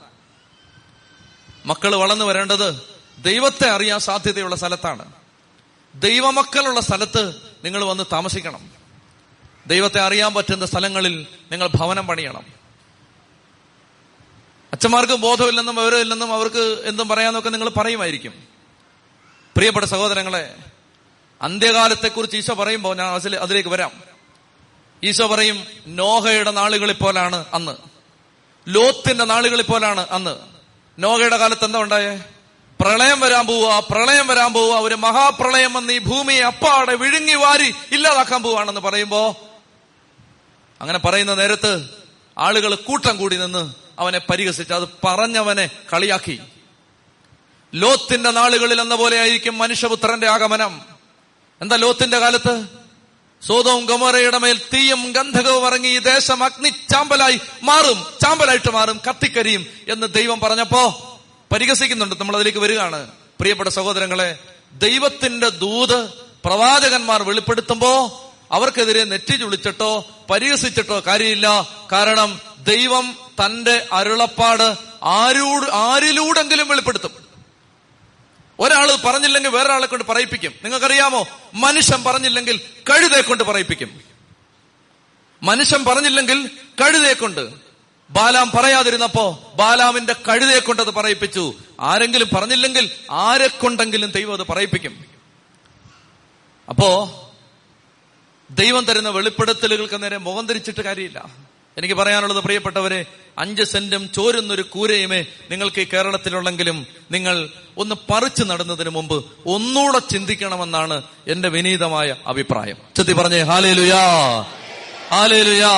മക്കൾ വളർന്നു വരേണ്ടത് ദൈവത്തെ അറിയാൻ സാധ്യതയുള്ള സ്ഥലത്താണ്. ദൈവമക്കളുള്ള സ്ഥലത്ത് നിങ്ങൾ വന്ന് താമസിക്കണം. ദൈവത്തെ അറിയാൻ പറ്റുന്ന സ്ഥലങ്ങളിൽ നിങ്ങൾ ഭവനം പണിയണം. അച്ഛന്മാർക്ക് ബോധമില്ലെന്നും വിവരമില്ലെന്നും അവർക്ക് എന്തും പറയാന്നൊക്കെ നിങ്ങൾ പറയുമായിരിക്കും. പ്രിയപ്പെട്ട സഹോദരങ്ങളെ അന്ത്യകാലത്തെക്കുറിച്ച് ഈശോ പറയുമ്പോൾ ഞാൻ അതിൽ അതിലേക്ക് വരാം. ഈശോ പറയും നോഹയുടെ നാളുകളിൽ പോലാണ് അന്ന്. ലോത്തിന്റെ നാളുകളിൽ പോലാണ് അന്ന്. നോഹയുടെ കാലത്ത് എന്താ ഉണ്ടായേ? പ്രളയം വരാൻ പോവുക പ്രളയം വരാൻ പോവുക. ഒരു മഹാപ്രളയം വന്ന് ഈ ഭൂമിയെ അപ്പാടെ വിഴുങ്ങി വാരി ഇല്ലാതാക്കാൻ പോവാണെന്ന് പറയുമ്പോ അങ്ങനെ പറയുന്ന നേരത്ത് ആളുകൾ കൂട്ടം കൂടി നിന്ന് അവനെ പരിഹസിച്ച് അത് പറഞ്ഞവനെ കളിയാക്കി. ലോത്തിന്റെ നാളുകളിൽ എന്ന പോലെ ആയിരിക്കും മനുഷ്യപുത്രന്റെ ആഗമനം. എന്താ ലോത്തിന്റെ കാലത്ത്? സോതവും ഗമോറയുടെ മേൽ തീയും ഗന്ധകവും ഇറങ്ങി ഈ ദേശം അഗ്നി ചാമ്പലായി മാറും ചാമ്പലായിട്ട് മാറും കത്തിക്കരിയും എന്ന് ദൈവം പറഞ്ഞപ്പോ പരിഹസിക്കുന്നുണ്ട്. നമ്മൾ അതിലേക്ക് വരികയാണ്. പ്രിയപ്പെട്ട സഹോദരങ്ങളെ ദൈവത്തിന്റെ ദൂത് പ്രവാചകന്മാർ വെളിപ്പെടുത്തുമ്പോ അവർക്കെതിരെ നെറ്റി ചുളിച്ചിട്ടോ പരിഹസിച്ചിട്ടോ കാര്യമില്ല. കാരണം ദൈവം തന്റെ അരുളപ്പാട് ആരൂട് ആരിലൂടെങ്കിലും വെളിപ്പെടുത്തും. ഒരാൾ പറഞ്ഞില്ലെങ്കിൽ വേറൊരാളെ കൊണ്ട് പറയിപ്പിക്കും. നിങ്ങൾക്കറിയാമോ? മനുഷ്യൻ പറഞ്ഞില്ലെങ്കിൽ കഴുതയെ കൊണ്ട് പറയിപ്പിക്കും. മനുഷ്യൻ പറഞ്ഞില്ലെങ്കിൽ കഴുതയെ കൊണ്ട്. ബാലാം പറയാതിരുന്നപ്പോ ബാലാമിന്റെ കഴുതയെ കൊണ്ട് അത് പറയിപ്പിച്ചു. ആരെങ്കിലും പറഞ്ഞില്ലെങ്കിൽ ആരെ കൊണ്ടെങ്കിലും ദൈവം അത് പറയിപ്പിക്കും. അപ്പോ ദൈവം തരുന്ന വെളിപ്പെടുത്തലുകൾക്ക് നേരെ മുഖം തിരിച്ചിട്ട് കാര്യമില്ല. എനിക്ക് പറയാനുള്ളത് പ്രിയപ്പെട്ടവരെ അഞ്ച് സെന്റും ചോരുന്നൊരു കൂരയുമേ നിങ്ങൾക്ക് ഈ കേരളത്തിലുള്ളെങ്കിലും നിങ്ങൾ ഒന്ന് പറിച്ചു നടുന്നതിന് മുമ്പ് ഒന്നുകൂടെ ചിന്തിക്കണമെന്നാണ് എന്റെ വിനീതമായ അഭിപ്രായം. ചെത്തി പറഞ്ഞേ ഹാലേലുയാ ഹാലേലുയാ.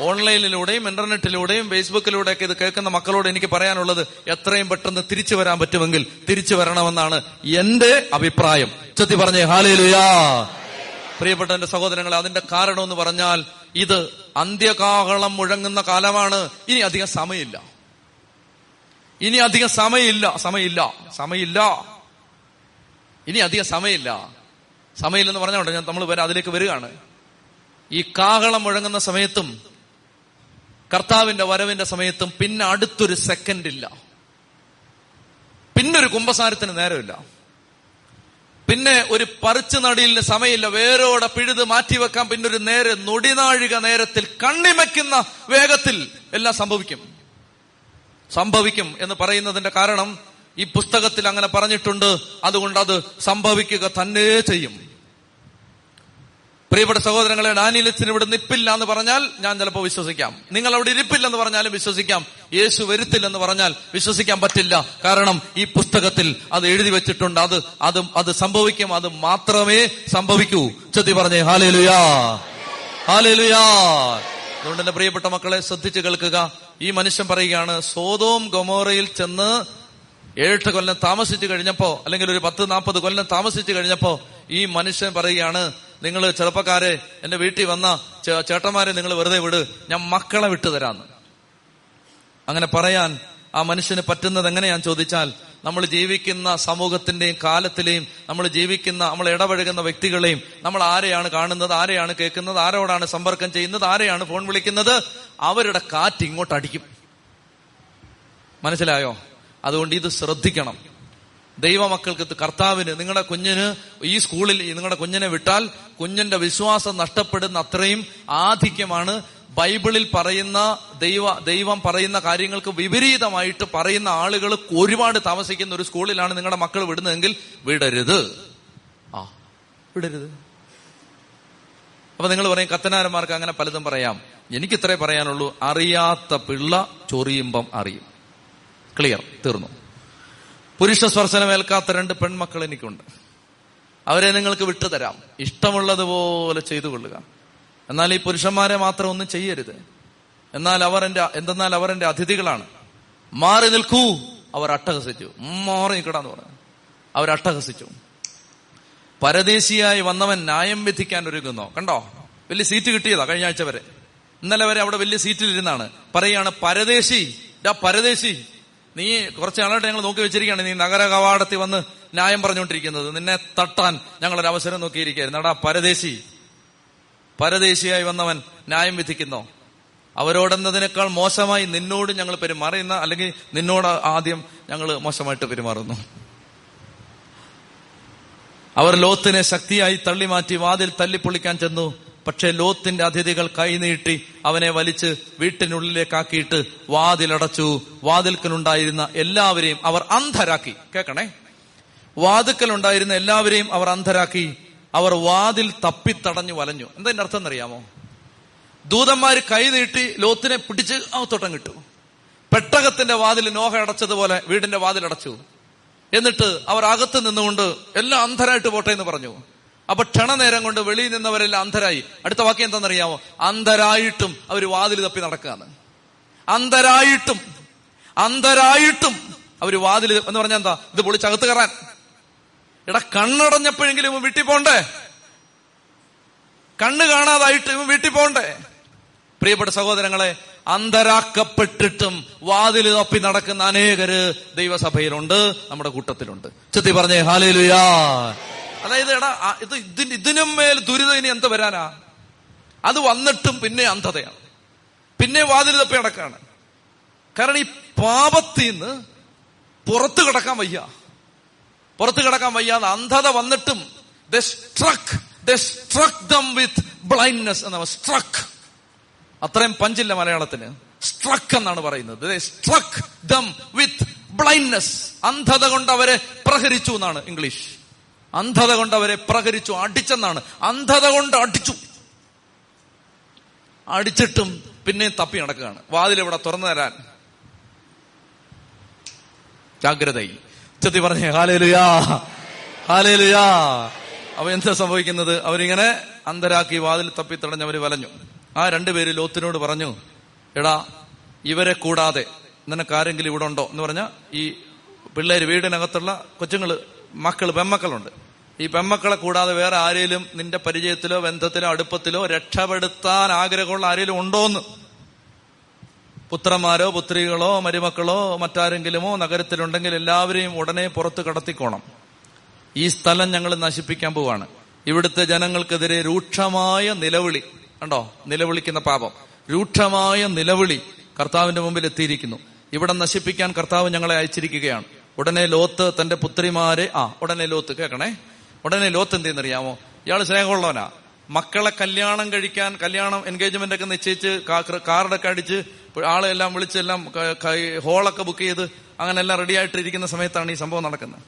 ഓൺലൈനിലൂടെയും ഇന്റർനെറ്റിലൂടെയും ഫേസ്ബുക്കിലൂടെയൊക്കെ ഇത് കേൾക്കുന്ന മക്കളോട് എനിക്ക് പറയാനുള്ളത് എത്രയും പെട്ടെന്ന് തിരിച്ചു വരാൻ പറ്റുമെങ്കിൽ തിരിച്ചു വരണമെന്നാണ് എന്റെ അഭിപ്രായം. ചെത്തി പറഞ്ഞേ ഹാലേലുയാ. പ്രിയപ്പെട്ട എന്റെ സഹോദരങ്ങൾ അതിന്റെ കാരണം എന്ന് പറഞ്ഞാൽ ഇത് അന്ത്യകാഹളം മുഴങ്ങുന്ന കാലമാണ്. ഇനി അധികം സമയമില്ല. ഇനി അധികം സമയമില്ല. സമയമില്ല. സമയമില്ല. ഇനി അധികം സമയമില്ല. സമയമില്ലെന്ന് പറഞ്ഞോണ്ട് ഞാൻ നമ്മൾ വരെ അതിലേക്ക് വരികയാണ്. ഈ കാഹളം മുഴങ്ങുന്ന സമയത്തും കർത്താവിന്റെ വരവിന്റെ സമയത്തും പിന്നെ അടുത്തൊരു സെക്കൻഡ് ഇല്ല. പിന്നൊരു കുംഭസാരത്തിന് നേരമില്ല. പിന്നെ ഒരു പറിച്ചു നടിയിൽ സമയമില്ല. വേരോടെ പിഴുത് മാറ്റിവെക്കാൻ പിന്നെ ഒരു നേരെ നൊടിനാഴിക നേരത്തിൽ കണ്ണിമയ്ക്കുന്ന വേഗത്തിൽ എല്ലാം സംഭവിക്കും. സംഭവിക്കും എന്ന് പറയുന്നതിന്റെ കാരണം ഈ പുസ്തകത്തിൽ അങ്ങനെ പറഞ്ഞിട്ടുണ്ട്. അതുകൊണ്ട് അത് സംഭവിക്കുക തന്നെ ചെയ്യും. പ്രിയപ്പെട്ട സഹോദരങ്ങളെ ഡാനിയലച്ചൻ ഇവിടെ നിപ്പില്ല എന്ന് പറഞ്ഞാൽ ഞാൻ ചിലപ്പോൾ വിശ്വസിക്കാം. നിങ്ങൾ അവിടെ ഇരിപ്പില്ലെന്ന് പറഞ്ഞാലും വിശ്വസിക്കാം. യേശു വരുത്തില്ലെന്ന് പറഞ്ഞാൽ വിശ്വസിക്കാൻ പറ്റില്ല. കാരണം ഈ പുസ്തകത്തിൽ അത് എഴുതി വെച്ചിട്ടുണ്ട്. അത് അത് അത് സംഭവിക്കും. അത് മാത്രമേ സംഭവിക്കൂ. ചെത്തി പറഞ്ഞേ ഹാലേലുയാ. ഹാലേലുയാ. അതുകൊണ്ട് എന്റെ പ്രിയപ്പെട്ട മക്കളെ ശ്രദ്ധിച്ചു കേൾക്കുക. ഈ മനുഷ്യൻ പറയുകയാണ് സോതോം ഗൊമോറയിൽ ചെന്ന് ഏഴെട്ട് കൊല്ലം താമസിച്ചു കഴിഞ്ഞപ്പോ അല്ലെങ്കിൽ ഒരു പത്ത് നാൽപ്പത് കൊല്ലം താമസിച്ചു കഴിഞ്ഞപ്പോ ഈ മനുഷ്യൻ പറയുകയാണ് നിങ്ങൾ ചെറുപ്പക്കാരെ എന്റെ വീട്ടിൽ വന്ന ചേട്ടന്മാരെ നിങ്ങൾ വെറുതെ വിട്. ഞാൻ മക്കളെ വിട്ടു തരാന്ന്. അങ്ങനെ പറയാൻ ആ മനുഷ്യന് പറ്റുന്നത് എങ്ങനെയാൻ ചോദിച്ചാൽ നമ്മൾ ജീവിക്കുന്ന സമൂഹത്തിന്റെയും കാലത്തിലെയും നമ്മൾ ജീവിക്കുന്ന നമ്മൾ ഇടപഴകുന്ന വ്യക്തികളെയും നമ്മൾ ആരെയാണ് കാണുന്നത് ആരെയാണ് കേൾക്കുന്നത് ആരോടാണ് സമ്പർക്കം ചെയ്യുന്നത് ആരെയാണ് ഫോൺ വിളിക്കുന്നത് അവരുടെ കാറ്റ് ഇങ്ങോട്ട് അടിക്കും. മനസ്സിലായോ? അതുകൊണ്ട് ഇത് ശ്രദ്ധിക്കണം. ദൈവമക്കൾക്ക് കർത്താവിന് നിങ്ങളുടെ കുഞ്ഞിന് ഈ സ്കൂളിൽ നിങ്ങളുടെ കുഞ്ഞിനെ വിട്ടാൽ കുഞ്ഞിന്റെ വിശ്വാസം നഷ്ടപ്പെടുന്ന അത്രയും ആധിക്യമാണ്. ബൈബിളിൽ പറയുന്ന ദൈവ ദൈവം പറയുന്ന കാര്യങ്ങൾക്ക് വിപരീതമായിട്ട് പറയുന്ന ആളുകൾ ഒരുപാട് താമസിക്കുന്ന ഒരു സ്കൂളിലാണ് നിങ്ങളുടെ മക്കൾ വിടുന്നതെങ്കിൽ വിടരുത്. ആ വിടരുത്. അപ്പൊ നിങ്ങൾ പറയും കത്തനാരന്മാർക്ക് അങ്ങനെ പലതും പറയാം. എനിക്ക് ഇത്രേ പറയാനുള്ളൂ അറിയാത്ത പിള്ള ചൊറിയുമ്പം അറിയും. ക്ലിയർ തീർന്നു. പുരുഷ സ്പർശനമേൽക്കാത്ത രണ്ട് പെൺമക്കൾ എനിക്കുണ്ട്. അവരെ നിങ്ങൾക്ക് വിട്ടുതരാം. ഇഷ്ടമുള്ളതുപോലെ ചെയ്തു കൊള്ളുക എന്നാൽ ഈ പുരുഷന്മാരെ മാത്രം ഒന്നും ചെയ്യരുത്. എന്നാൽ അവർ എന്റെ എന്തെന്നാൽ അവർ എന്റെ അതിഥികളാണ്. മാറി നിൽക്കൂ. അവർ അട്ടഹസിച്ചു. മാറി നിൽക്കടാന്ന് പറഞ്ഞു. അവർ അട്ടഹസിച്ചു. പരദേശിയായി വന്നവൻ ന്യായം വിധിക്കാൻ ഒരുങ്ങുന്നോ. കണ്ടോ? വലിയ സീറ്റ് കിട്ടിയതാ കഴിഞ്ഞ ആഴ്ച വരെ. ഇന്നലെ വരെ അവിടെ വലിയ സീറ്റിലിരുന്നാണ്. പറയാണ് പരദേശി ഡാ പരദേശി. നീ കുറച്ച് നാളായിട്ട് ഞങ്ങൾ നോക്കി വെച്ചിരിക്കുകയാണ്. നീ നഗര കവാടത്തിൽ വന്ന് ന്യായം പറഞ്ഞുകൊണ്ടിരിക്കുന്നത്. നിന്നെ തട്ടാൻ ഞങ്ങളൊരു അവസരം നോക്കിയിരിക്കുകയായിരുന്നു. എടാ പരദേശി. പരദേശിയായി വന്നവൻ ന്യായം വിധിക്കുന്നോ? അവരോടെന്നതിനേക്കാൾ മോശമായി നിന്നോട് ഞങ്ങൾ പെരുമാറുന്ന അല്ലെങ്കിൽ നിന്നോട് ആദ്യം ഞങ്ങൾ മോശമായിട്ട് പെരുമാറുന്നു. അവർ ലോത്തിനെ ശക്തിയായി തള്ളിമാറ്റി വാതിൽ തല്ലിപ്പൊളിക്കാൻ ചെന്നു. പക്ഷേ ലോത്തിന്റെ അതിഥികൾ കൈനീട്ടി അവനെ വലിച്ച് വീട്ടിനുള്ളിലേക്കാക്കിയിട്ട് വാതിലടച്ചു. വാതിൽക്കലുണ്ടായിരുന്ന എല്ലാവരെയും അവർ അന്ധരാക്കി. കേക്കണേ വാതിക്കലുണ്ടായിരുന്ന എല്ലാവരെയും അവർ അന്ധരാക്കി. അവർ വാതിൽ തപ്പിത്തടഞ്ഞു വലഞ്ഞു. എന്താ അതിന്റെ അർത്ഥം എന്നറിയാമോ? ദൂതന്മാർ കൈനീട്ടി ലോത്തിനെ പിടിച്ച് അകത്തോട്ടം കിട്ടു പെട്ടകത്തിന്റെ വാതിൽ നോഹ അടച്ചതുപോലെ വീടിന്റെ വാതിൽ അടച്ചു എന്നിട്ട് അവർ അകത്ത് നിന്നുകൊണ്ട് എല്ലാം അന്ധരായിട്ട് പോട്ടെ എന്ന് പറഞ്ഞു. അപ്പൊ ക്ഷണനേരം കൊണ്ട് വെളിയിൽ നിന്നവരെല്ലാം അന്ധരായി. അടുത്ത വാക്യം എന്താണെന്നറിയാമോ? അന്ധരായിട്ടും അവർ വാതിൽ തപ്പി നടക്കുകയാണ്. അന്ധരായിട്ടും അന്ധരായിട്ടും അവർ വാതിൽ എന്ന് പറഞ്ഞാൽ എന്താ? ഇത് പൊളി പൊളിച്ചകത്ത് കയറാൻ. ഇട കണ്ണടഞ്ഞപ്പോഴെങ്കിലും ഇവൻ വീട്ടിൽ പോണ്ടേ? കണ്ണ് കാണാതായിട്ട് ഇവൻ വീട്ടിൽ പോണ്ടേ? പ്രിയപ്പെട്ട സഹോദരങ്ങളെ അന്തരാക്കപ്പെട്ടിട്ടും വാതിൽ തപ്പി നടക്കുന്ന അനേകര് ദൈവസഭയിലുണ്ട് നമ്മുടെ കൂട്ടത്തിലുണ്ട്. ചെത്തി പറഞ്ഞേ ഹാലേലുയാ. അതായത് എടാ ഇത് ഇതിന് ഇതിനും മേൽ ദുരിതം ഇനി എന്ത് വരാനാ? അത് വന്നിട്ടും പിന്നെ അന്ധതയാണ്. പിന്നെ വാതിൽ തപ്പി അടക്കാണ് കാരണം ഈ പാപത്തിൽ നിന്ന് പുറത്തു കിടക്കാൻ വയ്യ. പുറത്തു കിടക്കാൻ വയ്യാതെ അന്ധത വന്നിട്ടും the struck struck dumb with blindness എന്ന സ്ട്രക്ക് അത്രയും പഞ്ചില്ല മലയാളത്തിന്. സ്ട്രക്ക് എന്നാണ് പറയുന്നത്. സ്ട്രക്ക് ദം വിത്ത് ബ്ലൈൻഡ്നെസ് അന്ധത കൊണ്ട് അവരെ പ്രഹരിച്ചു എന്നാണ് ഇംഗ്ലീഷ്. അന്ധത കൊണ്ട് അവരെ പ്രഹരിച്ചു അടിച്ചെന്നാണ്. അന്ധത കൊണ്ട് അടിച്ചു. അടിച്ചിട്ടും പിന്നെയും തപ്പി നടക്കുകയാണ്. വാതിൽ ഇവിടെ തുറന്നു തരാൻ. ജാഗ്രതയിൽ. ചെത്തി പറഞ്ഞേ ഹാലേലുയാ ഹാലേലുയാ. അവ എന്താ സംഭവിക്കുന്നത്? അവരിങ്ങനെ അന്തരാക്കി വാതിൽ തപ്പി തടഞ്ഞവര് വലഞ്ഞു. ആ രണ്ടുപേര് ലോത്തിനോട് പറഞ്ഞു എടാ ഇവരെ കൂടാതെ നിനക്ക് ആരെങ്കിലും ഇവിടെ ഉണ്ടോ? എന്ന് പറഞ്ഞ ഈ പിള്ളേര് വീടിനകത്തുള്ള കൊച്ചുങ്ങൾ മക്കൾ പെമ്മക്കളുണ്ട് ഈ പെമ്മക്കളെ കൂടാതെ വേറെ ആരെങ്കിലും നിന്റെ പരിചയത്തിലോ ബന്ധത്തിലോ അടുപ്പത്തിലോ രക്ഷപ്പെടുത്താൻ ആഗ്രഹമുള്ള ആരെങ്കിലും ഉണ്ടോന്ന്? പുത്രന്മാരോ പുത്രികളോ മരുമക്കളോ മറ്റാരെങ്കിലുമോ നഗരത്തിലുണ്ടെങ്കിൽ എല്ലാവരെയും ഉടനെ പുറത്ത് കടത്തിക്കോണം. ഈ സ്ഥലം ഞങ്ങൾ നശിപ്പിക്കാൻ പോവാണ്. ഇവിടുത്തെ ജനങ്ങൾക്കെതിരെ രൂക്ഷമായ നിലവിളി. കണ്ടോ? നിലവിളിക്കുന്ന പാപം. രൂക്ഷമായ നിലവിളി കർത്താവിന്റെ മുമ്പിൽ എത്തിയിരിക്കുന്നു. ഇവിടെ നശിപ്പിക്കാൻ കർത്താവ് ഞങ്ങളെ അയച്ചിരിക്കുകയാണ്. ഉടനെ ലോത്ത് തന്റെ പുത്രിമാരെ ആ ഉടനെ ലോത്ത് കേൾക്കണേ. ഉടനെ ലോത്ത് എന്തെന്നറിയാമോ? ഇയാൾ സ്നേഹമുള്ളവനാ. മക്കളെ കല്യാണം കഴിക്കാൻ കല്യാണം എൻഗേജ്മെന്റ് ഒക്കെ നിശ്ചയിച്ച് കാർഡൊക്കെ അടിച്ച് വിളിച്ച് എല്ലാം ക- ക- ഹോളൊക്കെ ബുക്ക് ചെയ്ത് അങ്ങനെ എല്ലാം റെഡി ആയിട്ടിരിക്കുന്ന സമയത്താണ് ഈ സംഭവം നടക്കുന്നത്.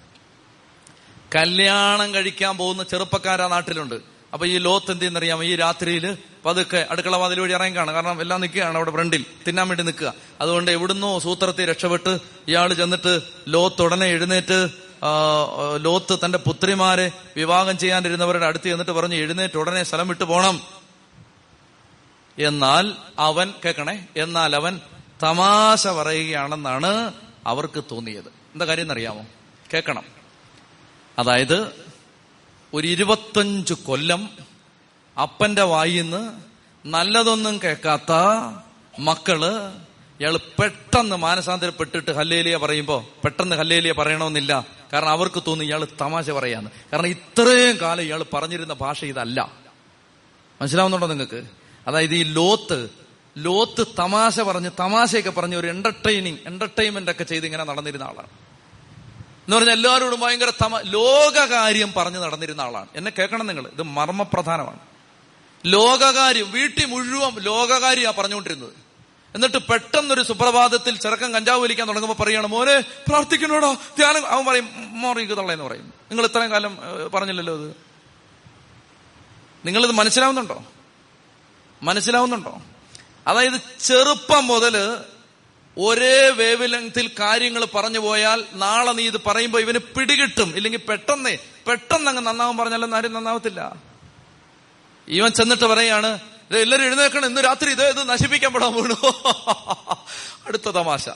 കല്യാണം കഴിക്കാൻ പോകുന്ന ചെറുപ്പക്കാരാ നാട്ടിലുണ്ട്. അപ്പൊ ഈ ലോത്ത് എന്ത് ചെയ്യുന്നറിയാമോ ഈ രാത്രിയിൽ പതുക്കെ അടുക്കള വാതിൽ വഴി ഇറങ്ങി കാണും. കാരണം എല്ലാം നിൽക്കുകയാണ് അവിടെ ഫ്രണ്ടിൽ. തിന്നാൻ വേണ്ടി നിൽക്കുക. അതുകൊണ്ട് എവിടുന്നോ സൂത്രത്തെ രക്ഷപ്പെട്ട് ഇയാൾ ചെന്നിട്ട് ലോത്ത് ഉടനെ എഴുന്നേറ്റ് ലോത്ത് തന്റെ പുത്രിമാരെ വിവാഹം ചെയ്യാനിരുന്നവരുടെ അടുത്ത് ചെന്നിട്ട് പറഞ്ഞു എഴുന്നേറ്റ് ഉടനെ സ്ഥലം വിട്ടു പോണം. എന്നാൽ അവൻ കേൾക്കണേ എന്നാൽ അവൻ തമാശ പറയുകയാണെന്നാണ് അവർക്ക് തോന്നിയത്. എന്താ കാര്യം എന്നറിയാമോ? കേൾക്കണം അതായത് ഒരു ഇരുപത്തഞ്ചു കൊല്ലം അപ്പന്റെ വായിന്ന് നല്ലതൊന്നും കേൾക്കാത്ത മക്കൾ ഇയാൾ പെട്ടെന്ന് മാനസാന്തരപ്പെട്ടിട്ട് ഹല്ലേലിയ പറയുമ്പോ പെട്ടെന്ന് ഹല്ലേലിയ പറയണമെന്നില്ല. കാരണം അവർക്ക് തോന്നി ഇയാൾ തമാശ പറയാന്ന് കാരണം ഇത്രയും കാലം ഇയാൾ പറഞ്ഞിരുന്ന ഭാഷ ഇതല്ല. മനസ്സിലാവുന്നുണ്ടോ നിങ്ങൾക്ക്? അതായത് ഈ ലോത്ത് ലോത്ത് തമാശ പറഞ്ഞ് തമാശയൊക്കെ പറഞ്ഞ് ഒരു എന്റർടൈനിങ് എന്റർടൈൻമെന്റ് ഒക്കെ ചെയ്ത് ഇങ്ങനെ നടന്നിരുന്ന ആളാണ്. എന്ന് പറഞ്ഞാൽ എല്ലാവരോടും ഭയങ്കര തമ ലോകകാര്യം പറഞ്ഞ് നടന്നിരുന്ന ആളാണ്. എന്നെ കേൾക്കണം നിങ്ങൾ. ഇത് മർമ്മപ്രധാനമാണ്. ലോകകാര്യം വീട്ടിൽ മുഴുവൻ ലോകകാര്യ പറഞ്ഞുകൊണ്ടിരുന്നത്. എന്നിട്ട് പെട്ടെന്നൊരു സുപ്രഭാതത്തിൽ ചെറുക്കം കഞ്ചാവ് വലിക്കാൻ തുടങ്ങുമ്പോൾ പറയാണ് മോനെ പ്രാർത്ഥിക്കണോടോ? ധ്യാനം അവൻ പറയും മോറിക്ക് തള്ളയെന്ന് പറയും. നിങ്ങൾ ഇത്രയും കാലം പറഞ്ഞില്ലല്ലോ അത്. നിങ്ങളിത് മനസ്സിലാവുന്നുണ്ടോ? മനസ്സിലാവുന്നുണ്ടോ? അതായത് ചെറുപ്പം മുതൽ ഒരേ വേവ് ലെങ്തിൽ കാര്യങ്ങൾ പറഞ്ഞു പോയാൽ നാളെ നീ ഇത് പറയുമ്പോൾ ഇവന് പിടികിട്ടും. ഇല്ലെങ്കിൽ പെട്ടെന്നേ പെട്ടെന്ന് അങ്ങ് നന്നാവും പറഞ്ഞാലും ആരും നന്നാവത്തില്ല. ഇവൻ ചെന്നിട്ട് പറയാണ് എല്ലാരും എഴുന്നേക്കണം ഇന്ന് രാത്രി ഇത് ഇത് നശിപ്പിക്കാൻ പെടാൻ വീണു. അടുത്ത തമാശ.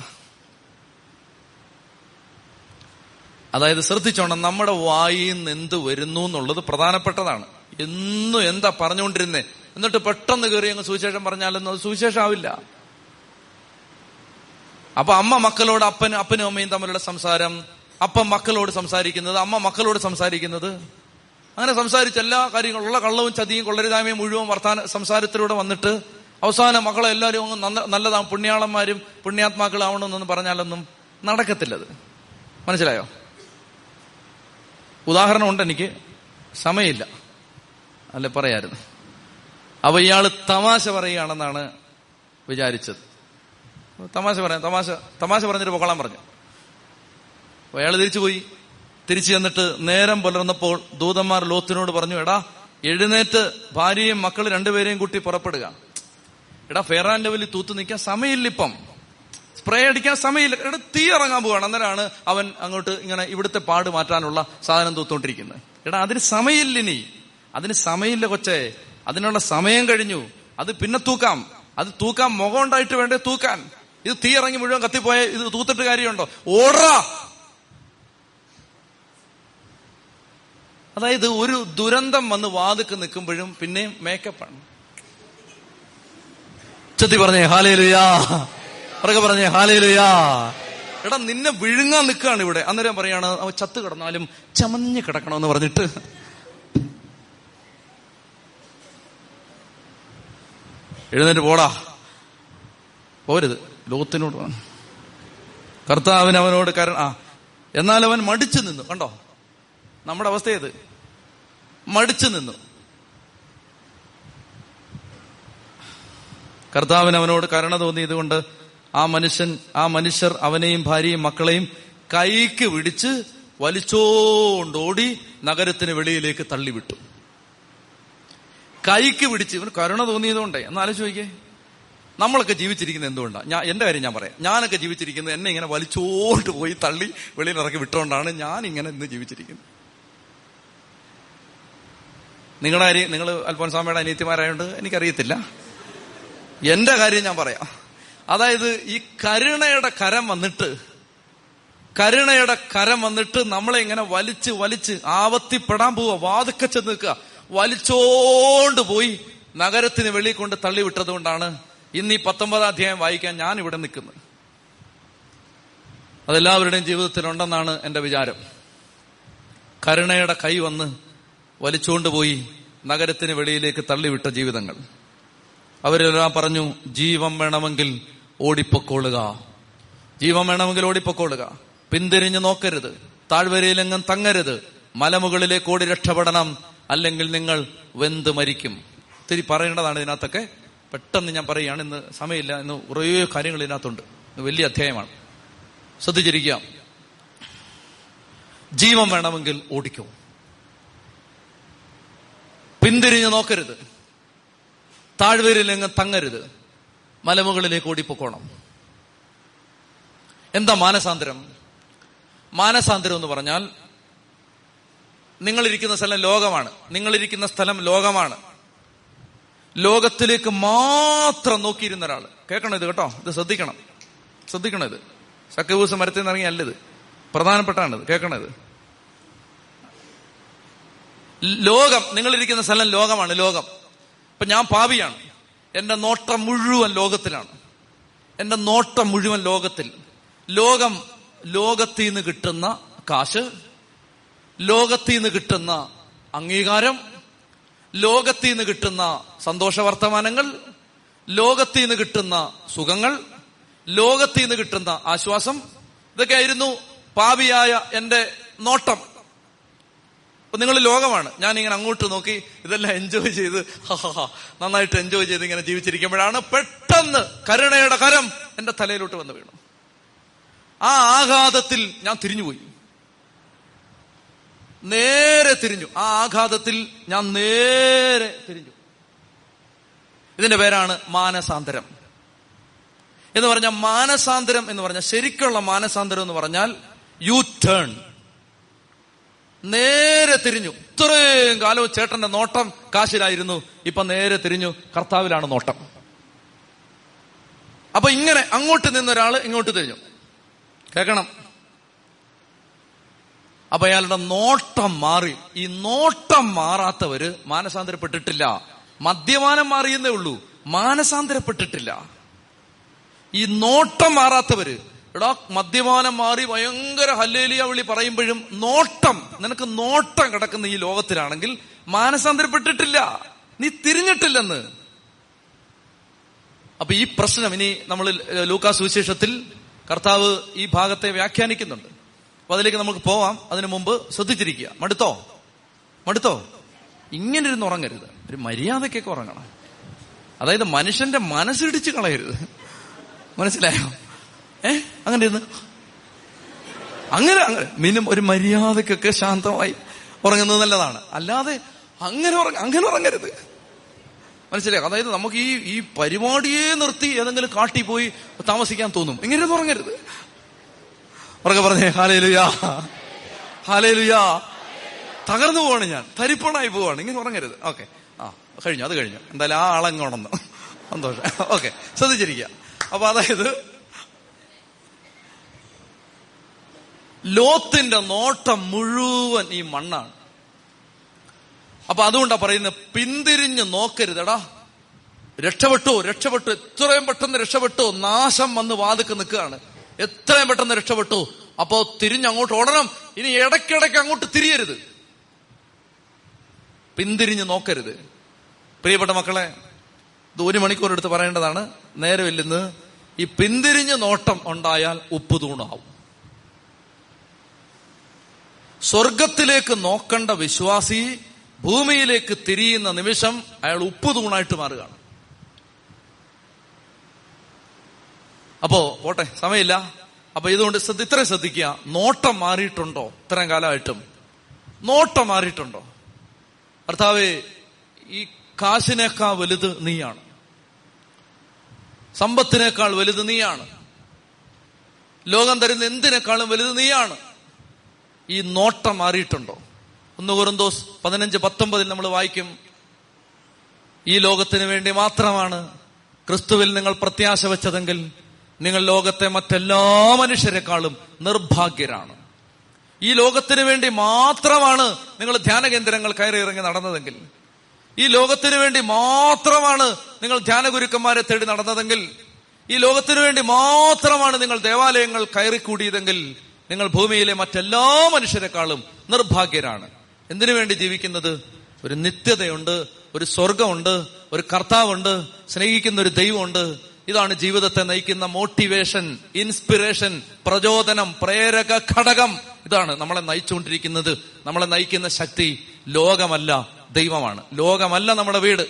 അതായത് ശ്രദ്ധിച്ചോണം നമ്മുടെ വായിൽ നിന്ന് എന്ത് വരുന്നു എന്നുള്ളത് പ്രധാനപ്പെട്ടതാണ്. എന്നും എന്താ പറഞ്ഞുകൊണ്ടിരുന്നേ? എന്നിട്ട് പെട്ടെന്ന് കയറി അങ്ങ് സുവിശേഷം പറഞ്ഞാലൊന്നും അത് സുവിശേഷമാവില്ല അപ്പൊ അമ്മ മക്കളോട് അപ്പനും അപ്പനും അമ്മയും തമ്മിലുള്ള സംസാരം അപ്പം മക്കളോട് സംസാരിക്കുന്നത് അമ്മ മക്കളോട് സംസാരിക്കുന്നത്? അങ്ങനെ സംസാരിച്ച എല്ലാ കാര്യങ്ങളും ഉള്ള കള്ളവും ചതിയും കൊള്ളരുതായ്മയും മുഴുവൻ വർത്താന സംസാരത്തിലൂടെ വന്നിട്ട് അവസാനം മക്കളെ എല്ലാവരും അങ്ങ് നല്ലതാണ് പുണ്യാളന്മാരും പുണ്യാത്മാക്കളാവണമെന്നൊന്നും പറഞ്ഞാലൊന്നും നടക്കത്തില്ലത്. മനസ്സിലായോ? ഉദാഹരണം ഉണ്ട് എനിക്ക്. സമയമില്ല. അല്ലെ പറയായിരുന്നു. അപ്പൊ ഇയാൾ തമാശ പറയുകയാണെന്നാണ് വിചാരിച്ചത്. തമാശ പറയാം തമാശ തമാശ പറഞ്ഞിട്ട് പൊക്കോളാൻ പറഞ്ഞു. അയാൾ തിരിച്ചുപോയി. തിരിച്ചു ചെന്നിട്ട് നേരം പുലർന്നപ്പോൾ ദൂതന്മാർ ലോത്തിനോട് പറഞ്ഞു എടാ എഴുന്നേറ്റ് ഭാര്യയും മക്കൾ രണ്ടുപേരെയും കൂട്ടി പുറപ്പെടുക. എടാ ഫെയർ ലെവലിൽ തൂത്ത് നിൽക്കാൻ സമയമില്ല ഇപ്പം. സ്പ്രേ അടിക്കാൻ സമയമില്ല. എടാ തീ ഇറങ്ങാൻ പോവാണ്. അന്നേരമാണ് അവൻ അങ്ങോട്ട് ഇങ്ങനെ ഇവിടുത്തെ പാട് മാറ്റാനുള്ള സാധനം തൂത്തോണ്ടിരിക്കുന്നത്. എടാ അതിന് സമയമില്ല ഇനി. അതിന് സമയമില്ല കൊച്ചേ. അതിനുള്ള സമയം കഴിഞ്ഞു. അത് പിന്നെ തൂക്കാം. അത് തൂക്കാൻ മുഖം ഉണ്ടായിട്ട് വേണ്ടേ തൂക്കാൻ. ഇത് തീ ഇറങ്ങി മുഴുവൻ കത്തിപ്പോയ ഇത് തൂത്തിട്ട് കാര്യമുണ്ടോ? ഓടാ! അതായത് ഒരു ദുരന്തം വന്ന് വാതുക്ക് നിൽക്കുമ്പോഴും പിന്നെയും മേക്കപ്പാണ് ചെത്തി പറഞ്ഞേ ഹാലേലുയാ. പറക പറഞ്ഞേ ഹാലേലുയാ. എടാ നിന്നെ വിഴുങ്ങാൻ നിൽക്കുകയാണ് ഇവിടെ. അന്നേരം പറയാണ് അവ ചത്ത് കിടന്നാലും ചമഞ്ഞ് കിടക്കണമെന്ന് പറഞ്ഞിട്ട്. എഴുന്നേറ്റ് പോടാ. പോരുത്. ലോകത്തിനോട് കർത്താവിന് അവനോട് കര ആ എന്നാൽ അവൻ മടിച്ചു നിന്നു. കണ്ടോ? നമ്മുടെ അവസ്ഥ ഏത്? മടിച്ചു നിന്നു. കർത്താവിന് അവനോട് കരുണ തോന്നിയതുകൊണ്ട് ആ മനുഷ്യൻ ആ മനുഷ്യർ അവനെയും ഭാര്യയും മക്കളെയും കൈക്ക് പിടിച്ച് വലിച്ചോണ്ടോടി നഗരത്തിന് വെളിയിലേക്ക് തള്ളിവിട്ടു. കൈക്ക് പിടിച്ച് ഇവന് കരുണ തോന്നിയതുകൊണ്ടേ. എന്നാലും ചോദിക്കേ നമ്മളൊക്കെ ജീവിച്ചിരിക്കുന്നത് എന്തുകൊണ്ടാണ് ഞാൻ എന്റെ കാര്യം ഞാൻ പറയാം. ഞാനൊക്കെ ജീവിച്ചിരിക്കുന്നത് എന്നെ ഇങ്ങനെ വലിച്ചോണ്ട് പോയി തള്ളി വെളിയിൽ ഇറക്കി വിട്ടുകൊണ്ടാണ് ഞാൻ ഇങ്ങനെ ഇന്ന് ജീവിച്ചിരിക്കുന്നത്. നിങ്ങളുടെ കാര്യം നിങ്ങൾ അൽഫോൻസാമയുടെ അനിയത്തിമാരായതുകൊണ്ട് എനിക്കറിയത്തില്ല. എന്റെ കാര്യം ഞാൻ പറയാം. അതായത് ഈ കരുണയുടെ കരം വന്നിട്ട് കരുണയുടെ കരം വന്നിട്ട് നമ്മളെ ഇങ്ങനെ വലിച്ച് വലിച്ച് ആവത്തിപ്പെടാൻ പോവുക വാതുക്കെ ചെന്ന് നിൽക്കുക. വലിച്ചോണ്ട് പോയി നഗരത്തിന് വെളിയിൽ കൊണ്ട് തള്ളിവിട്ടത് കൊണ്ടാണ് ഇന്ന് ഈ പത്തൊമ്പതാം അധ്യായം വായിക്കാൻ ഞാൻ ഇവിടെ നിൽക്കുന്നത്. അതെല്ലാവരുടെയും ജീവിതത്തിലുണ്ടെന്നാണ് എന്റെ വിചാരം. കരുണയുടെ കൈ വന്ന് വലിച്ചുകൊണ്ടുപോയി നഗരത്തിന് വെളിയിലേക്ക് തള്ളിവിട്ട ജീവിതങ്ങൾ. അവരെല്ലാം പറഞ്ഞു ജീവൻ വേണമെങ്കിൽ ഓടിപ്പൊക്കോളുക. ജീവൻ വേണമെങ്കിൽ ഓടിപ്പൊക്കോളുക. പിന്തിരിഞ്ഞു നോക്കരുത്. താഴ്വരയിലെങ്ങും തങ്ങരുത്. മലമുകളിലേക്ക് ഓടി രക്ഷപ്പെടണം. അല്ലെങ്കിൽ നിങ്ങൾ വെന്ത് മരിക്കും. ഒത്തിരി പറയേണ്ടതാണ് ഇതിനകത്തൊക്കെ. പെട്ടെന്ന് ഞാൻ പറയുകയാണ് ഇന്ന് സമയമില്ല. ഇന്ന് കുറേ കാര്യങ്ങൾ ഇതിനകത്തുണ്ട്. വലിയ അധ്യായമാണ്. ശ്രദ്ധിച്ചിരിക്കുക. ജീവൻ വേണമെങ്കിൽ ഓടിക്കോ. പിന്തിരിഞ്ഞു നോക്കരുത്. താഴ്വരയിലെങ്ങ് തങ്ങരുത്. മലമുകളിലേക്ക് ഓടിപ്പോക്കോണം. എന്താ മാനസാന്തരം? മാനസാന്തരം എന്ന് പറഞ്ഞാൽ നിങ്ങളിരിക്കുന്ന സ്ഥലം ലോകമാണ്. നിങ്ങളിരിക്കുന്ന സ്ഥലം ലോകമാണ്. ലോകത്തിലേക്ക് മാത്രം നോക്കിയിരുന്ന ഒരാൾ കേൾക്കണം ഇത് കേട്ടോ. ഇത് ശ്രദ്ധിക്കണം. ശ്രദ്ധിക്കണം ഇത്. സക്കബൂസ് മരത്തിൽ നിന്ന് ഇറങ്ങിയല്ലത് പ്രധാനപ്പെട്ടാണ് ഇത് കേൾക്കണം ഇത്. ലോകം നിങ്ങളിരിക്കുന്ന സ്ഥലം ലോകമാണ് ലോകം. ഇപ്പൊ ഞാൻ പാവിയാണ് എന്റെ നോട്ടം മുഴുവൻ ലോകത്തിലാണ്. എന്റെ നോട്ടം മുഴുവൻ ലോകത്തിൽ. ലോകം ലോകത്തിൽ നിന്ന് കിട്ടുന്ന കാശ് ലോകത്തിൽ നിന്ന് കിട്ടുന്ന അംഗീകാരം ലോകത്തിൽ നിന്ന് കിട്ടുന്ന സന്തോഷ വർത്തമാനങ്ങൾ ലോകത്തിൽ നിന്ന് കിട്ടുന്ന സുഖങ്ങൾ ലോകത്തിൽ നിന്ന് കിട്ടുന്ന ആശ്വാസം ഇതൊക്കെ ആയിരുന്നു പാപിയായ എന്റെ നോട്ടം. അപ്പൊ നിങ്ങൾ ലോകമാണ്. ഞാൻ ഇങ്ങനെ അങ്ങോട്ട് നോക്കി ഇതെല്ലാം എൻജോയ് ചെയ്ത് നന്നായിട്ട് എൻജോയ് ചെയ്ത് ഇങ്ങനെ ജീവിച്ചിരിക്കുമ്പോഴാണ് പെട്ടെന്ന് കരുണയുടെ കരം എന്റെ തലയിലോട്ട് വന്ന് വീണു. ആ ആഘാതത്തിൽ ഞാൻ തിരിഞ്ഞുപോയി. നേരെ തിരിഞ്ഞു. ആ ആഘാതത്തിൽ ഞാൻ നേരെ തിരിഞ്ഞു. ഇതിന്റെ പേരാണ് മാനസാന്തരം. എന്ന് പറഞ്ഞ മാനസാന്തരം എന്ന് പറഞ്ഞ ശരിക്കുള്ള മാനസാന്തരം എന്ന് പറഞ്ഞാൽ യു ടേൺ നേരെ തിരിഞ്ഞു. ഇത്രയും കാലവും ചേട്ടന്റെ നോട്ടം കാശിലായിരുന്നു. ഇപ്പൊ നേരെ തിരിഞ്ഞു കർത്താവിലാണ് നോട്ടം. അപ്പൊ ഇങ്ങനെ അങ്ങോട്ട് നിന്നൊരാൾ ഇങ്ങോട്ട് തിരിഞ്ഞു. കേൾക്കണം. അപ്പൊ അയാളുടെ നോട്ടം മാറി. ഈ നോട്ടം മാറാത്തവര് മാനസാന്തരപ്പെട്ടിട്ടില്ല. മദ്യപാനം മാറിയെന്നേ ഉള്ളൂ. മാനസാന്തരപ്പെട്ടിട്ടില്ല. ഈ നോട്ടം മാറാത്തവര് എടാ മദ്യപാനം മാറി ഭയങ്കര ഹല്ലേലിയ വിളി പറയുമ്പോഴും നോട്ടം നിനക്ക് നോട്ടം കിടക്കുന്ന ഈ ലോകത്തിലാണെങ്കിൽ മാനസാന്തരപ്പെട്ടിട്ടില്ല. നീ തിരിഞ്ഞിട്ടില്ലെന്ന്. അപ്പൊ ഈ പ്രശ്നം ഇനി നമ്മൾ ലൂക്കാ സുവിശേഷത്തിൽ കർത്താവ് ഈ ഭാഗത്തെ വ്യാഖ്യാനിക്കുന്നുണ്ട്. അപ്പൊ അതിലേക്ക് നമുക്ക് പോവാം. അതിനു മുമ്പ് ശ്രദ്ധിച്ചിരിക്കുക. മടുത്തോ? മടുത്തോ? ഇങ്ങനെ ഇരുന്ന് ഉറങ്ങരുത്. ഒരു മര്യാദക്കൊക്കെ ഉറങ്ങണം. അതായത് മനുഷ്യന്റെ മനസ്സിടിച്ച് കളയരുത്. മനസ്സിലായോ? ഏ? അങ്ങനെ ഇരുന്ന്. അങ്ങനെ അങ്ങനെ. മിനിമം ഒരു മര്യാദക്കൊക്കെ ശാന്തമായി ഉറങ്ങുന്നത് നല്ലതാണ്. അല്ലാതെ അങ്ങനെ ഉറങ്ങ അങ്ങനെ ഉറങ്ങരുത്. മനസ്സിലായോ? അതായത് നമുക്ക് ഈ ഈ പരിപാടിയെ നിർത്തി ഏതെങ്കിലും കാട്ടി പോയി താമസിക്കാൻ തോന്നും. ഇങ്ങനെ ഉറങ്ങരുത്. ഉറക്കെ പറഞ്ഞേ ഹാലയിലുയാ ഹാലയിലുയാ തകർന്നു പോവാണ് ഞാൻ. തരിപ്പണായി പോവാണ്. ഇങ്ങനെ ഉറങ്ങരുത്. ഓക്കെ. ആ കഴിഞ്ഞു. അത് കഴിഞ്ഞു. എന്തായാലും ആ ആളങ്ങോണെന്ന് സന്തോഷം. ഓക്കെ. ശ്രദ്ധിച്ചിരിക്കുക. അപ്പൊ അതായത് ലോത്തിന്റെ നോട്ടം മുഴുവൻ ഈ മണ്ണാണ്. അപ്പൊ അതുകൊണ്ടാ പറയുന്നത് പിന്തിരിഞ്ഞ് നോക്കരുതടാ. രക്ഷപ്പെട്ടു രക്ഷപ്പെട്ടു. എത്രയും പെട്ടെന്ന് രക്ഷപ്പെട്ടു നാശം വന്ന് വാതുക്ക് നിൽക്കുകയാണ്. എത്രയും പെട്ടെന്ന് രക്ഷപ്പെട്ടു. അപ്പോ തിരിഞ്ഞ് അങ്ങോട്ട് ഓടണം. ഇനി ഇടയ്ക്കിടയ്ക്ക് അങ്ങോട്ട് തിരിയരുത്. പിന്തിരിഞ്ഞ് നോക്കരുത്. പ്രിയപ്പെട്ട മക്കളെ ഇത് ഒരു മണിക്കൂർ എടുത്ത് പറയേണ്ടതാണ്. നേരെ നേരമില്ലെന്ന്. ഈ പിന്തിരിഞ്ഞ് നോട്ടം ഉണ്ടായാൽ ഉപ്പ് തൂണാവും. സ്വർഗത്തിലേക്ക് നോക്കേണ്ട വിശ്വാസി ഭൂമിയിലേക്ക് തിരിയുന്ന നിമിഷം അയാൾ ഉപ്പ് തൂണായിട്ട് മാറുകയാണ്. അപ്പോ പോട്ടെ സമയമില്ല. അപ്പൊ ഇതുകൊണ്ട് ശ്രദ്ധ ഇത്രയും ശ്രദ്ധിക്കുക. നോട്ടം മാറിയിട്ടുണ്ടോ? ഇത്രയും കാലമായിട്ടും. നോട്ടം മാറിയിട്ടുണ്ടോ? ഭർത്താവേ ഈ കാശിനേക്കാൾ വലുത് നീയാണ്. സമ്പത്തിനേക്കാൾ വലുത് നീയാണ്. ലോകം തരുന്ന എന്തിനേക്കാളും വലുത് നീയാണ്? ഈ നോട്ടം മാറിയിട്ടുണ്ടോ? ഒന്ന് കുറുന്തോസ് പതിനഞ്ച് പത്തൊമ്പതിൽ നമ്മൾ വായിക്കും. ഈ ലോകത്തിന് വേണ്ടി മാത്രമാണ് ക്രിസ്തുവിൽ നിങ്ങൾ പ്രത്യാശ വെച്ചതെങ്കിൽ നിങ്ങൾ ലോകത്തെ മറ്റെല്ലാ മനുഷ്യരെക്കാളും നിർഭാഗ്യരാണ്. ഈ ലോകത്തിന് വേണ്ടി മാത്രമാണ് നിങ്ങൾ ധ്യാന കേന്ദ്രങ്ങൾ കയറി ഇറങ്ങി നടന്നതെങ്കിൽ ഈ ലോകത്തിന് വേണ്ടി മാത്രമാണ് നിങ്ങൾ ധ്യാന ഗുരുക്കന്മാരെ തേടി നടന്നതെങ്കിൽ ഈ ലോകത്തിന് വേണ്ടി മാത്രമാണ് നിങ്ങൾ ദേവാലയങ്ങൾ കയറിക്കൂടിയതെങ്കിൽ നിങ്ങൾ ഭൂമിയിലെ മറ്റെല്ലാ മനുഷ്യരെക്കാളും നിർഭാഗ്യരാണ്. എന്തിനു വേണ്ടി ജീവിക്കുന്നത്? ഒരു നിത്യതയുണ്ട് ഒരു സ്വർഗമുണ്ട് ഒരു കർത്താവുണ്ട് സ്നേഹിക്കുന്ന ഒരു ദൈവമുണ്ട്. ഇതാണ് ജീവിതത്തെ നയിക്കുന്ന മോട്ടിവേഷൻ ഇൻസ്പിറേഷൻ പ്രചോദനം പ്രേരക ഘടകം. ഇതാണ് നമ്മളെ നയിച്ചുകൊണ്ടിരിക്കുന്നത്. നമ്മളെ നയിക്കുന്ന ശക്തി ലോകമല്ല ദൈവമാണ്. ലോകമല്ല നമ്മുടെ വീട്.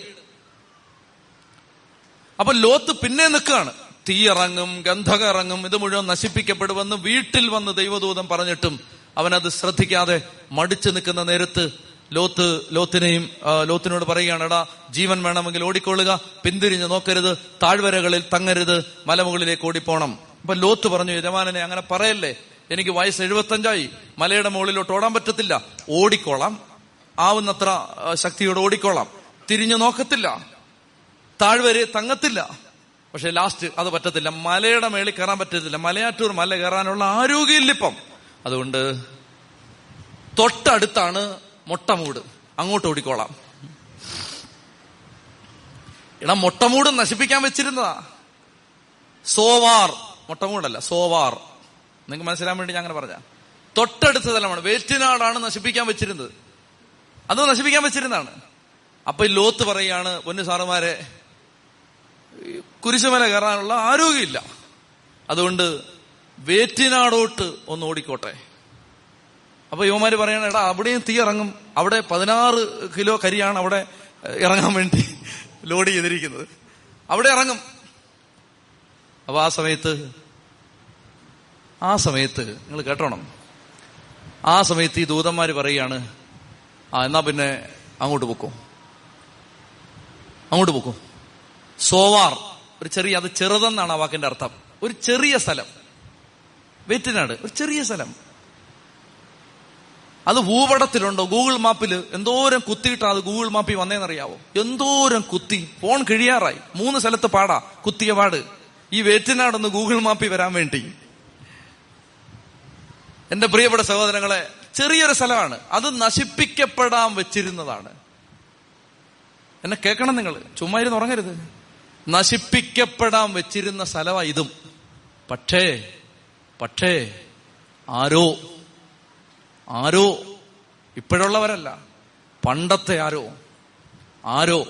അപ്പൊ ലോത്ത് പിന്നെ നിൽക്കുകയാണ്. തീയിറങ്ങും ഗന്ധകം ഇറങ്ങും ഇത് മുഴുവൻ നശിപ്പിക്കപ്പെടുമെന്ന് വീട്ടിൽ വന്ന് ദൈവദൂതം പറഞ്ഞിട്ടും അവനത് ശ്രദ്ധിക്കാതെ മടിച്ചു നിൽക്കുന്ന നേരത്ത് ലോത്ത് ലോത്തിനെയും ലോത്തിനോട് പറയുകയാണ് എടാ ജീവൻ വേണമെങ്കിൽ ഓടിക്കൊള്ളുക പിന്തിരിഞ്ഞ് നോക്കരുത് താഴ്വരകളിൽ തങ്ങരുത് മലമുകളിലേക്ക് ഓടിപ്പോണം. അപ്പൊ ലോത്ത് പറഞ്ഞു യജമാനനെ അങ്ങനെ പറയല്ലേ? എനിക്ക് വയസ്സ് എഴുപത്തഞ്ചായി മലയുടെ മുകളിലോട്ട് ഓടാൻ പറ്റത്തില്ല. ഓടിക്കോളാം. ആവുന്നത്ര ശക്തിയോട് ഓടിക്കോളാം. തിരിഞ്ഞു നോക്കത്തില്ല. താഴ്വരെ തങ്ങത്തില്ല. പക്ഷെ ലാസ്റ്റ് അത് പറ്റത്തില്ല. മലയുടെ മേളിൽ കയറാൻ പറ്റത്തില്ല. മലയാറ്റൂർ മല കയറാനുള്ള ആരോഗ്യമില്ലിപ്പം. അതുകൊണ്ട് തൊട്ടടുത്താണ് മൊട്ടമൂട്. അങ്ങോട്ട് ഓടിക്കോളാം. ഇടാ മൊട്ടമൂട് നശിപ്പിക്കാൻ വെച്ചിരുന്നതാ. സോവാർ. മൊട്ടമൂടല്ല സോവാർ. നിങ്ങൾക്ക് മനസ്സിലാൻ വേണ്ടി ഞാൻ അങ്ങനെ പറഞ്ഞ തൊട്ടടുത്ത സ്ഥലമാണ്. വേറ്റിനാടാണ് നശിപ്പിക്കാൻ വെച്ചിരുന്നത്. അത് നശിപ്പിക്കാൻ വെച്ചിരുന്നതാണ്. അപ്പൊ ഈ ലോത്ത് പറയാണ് പൊന്നു സാറുമാരെ കുരിശുമല കയറാനുള്ള ആരോഗ്യമില്ല. അതുകൊണ്ട് വേറ്റിനാടോട്ട് ഒന്ന് ഓടിക്കോട്ടെ. അപ്പൊ യുവമാര് പറയണ എടാ അവിടെയും തീ ഇറങ്ങും. അവിടെ പതിനാറ് കിലോ കരിയാണ് അവിടെ ഇറങ്ങാൻ വേണ്ടി ലോഡ് ചെയ്തിരിക്കുന്നത്. അവിടെ ഇറങ്ങും. അപ്പൊ ആ സമയത്ത് ആ സമയത്ത് നിങ്ങൾ കേട്ടോണം. ആ സമയത്ത് ഈ ദൂതന്മാര് പറയാണ് ആ എന്നാ പിന്നെ അങ്ങോട്ട് പൊക്കും. അങ്ങോട്ട് പൊക്കും. സോവാർ ഒരു ചെറിയ അത് ചെറുതെന്നാണ് ആ വാക്കിന്റെ അർത്ഥം. ഒരു ചെറിയ സ്ഥലം. വെറ്റിനാട് ഒരു ചെറിയ സ്ഥലം. അത് ഭൂപടത്തിലുണ്ടോ? ഗൂഗിൾ മാപ്പിൽ എന്തോരം കുത്തിയിട്ടാ അത് ഗൂഗിൾ മാപ്പിൽ വന്നേന്നറിയാവോ? എന്തോരം കുത്തി. ഫോൺ കിഴിയാറായി. മൂന്ന് സ്ഥലത്ത് പാടാ. കുത്തിയ പാട്. ഈ വേറ്റിനാടൊന്ന് ഗൂഗിൾ മാപ്പിൽ വരാൻ വേണ്ടി. എന്റെ പ്രിയപ്പെട്ട സഹോദരങ്ങളെ ചെറിയൊരു സ്ഥലമാണ്. അത് നശിപ്പിക്കപ്പെടാൻ വെച്ചിരുന്നതാണ്. എന്നെ കേൾക്കണം നിങ്ങൾ ചുമ്മാ ഇരുന്ന് ഉറങ്ങരുത്. നശിപ്പിക്കപ്പെടാൻ വെച്ചിരുന്ന സ്ഥലമാണ് ഇതും. പക്ഷേ പക്ഷേ ആരോ ആരോ ഇപ്പോഴുള്ളവരല്ല. പണ്ടത്തെ ആരോ ആരോ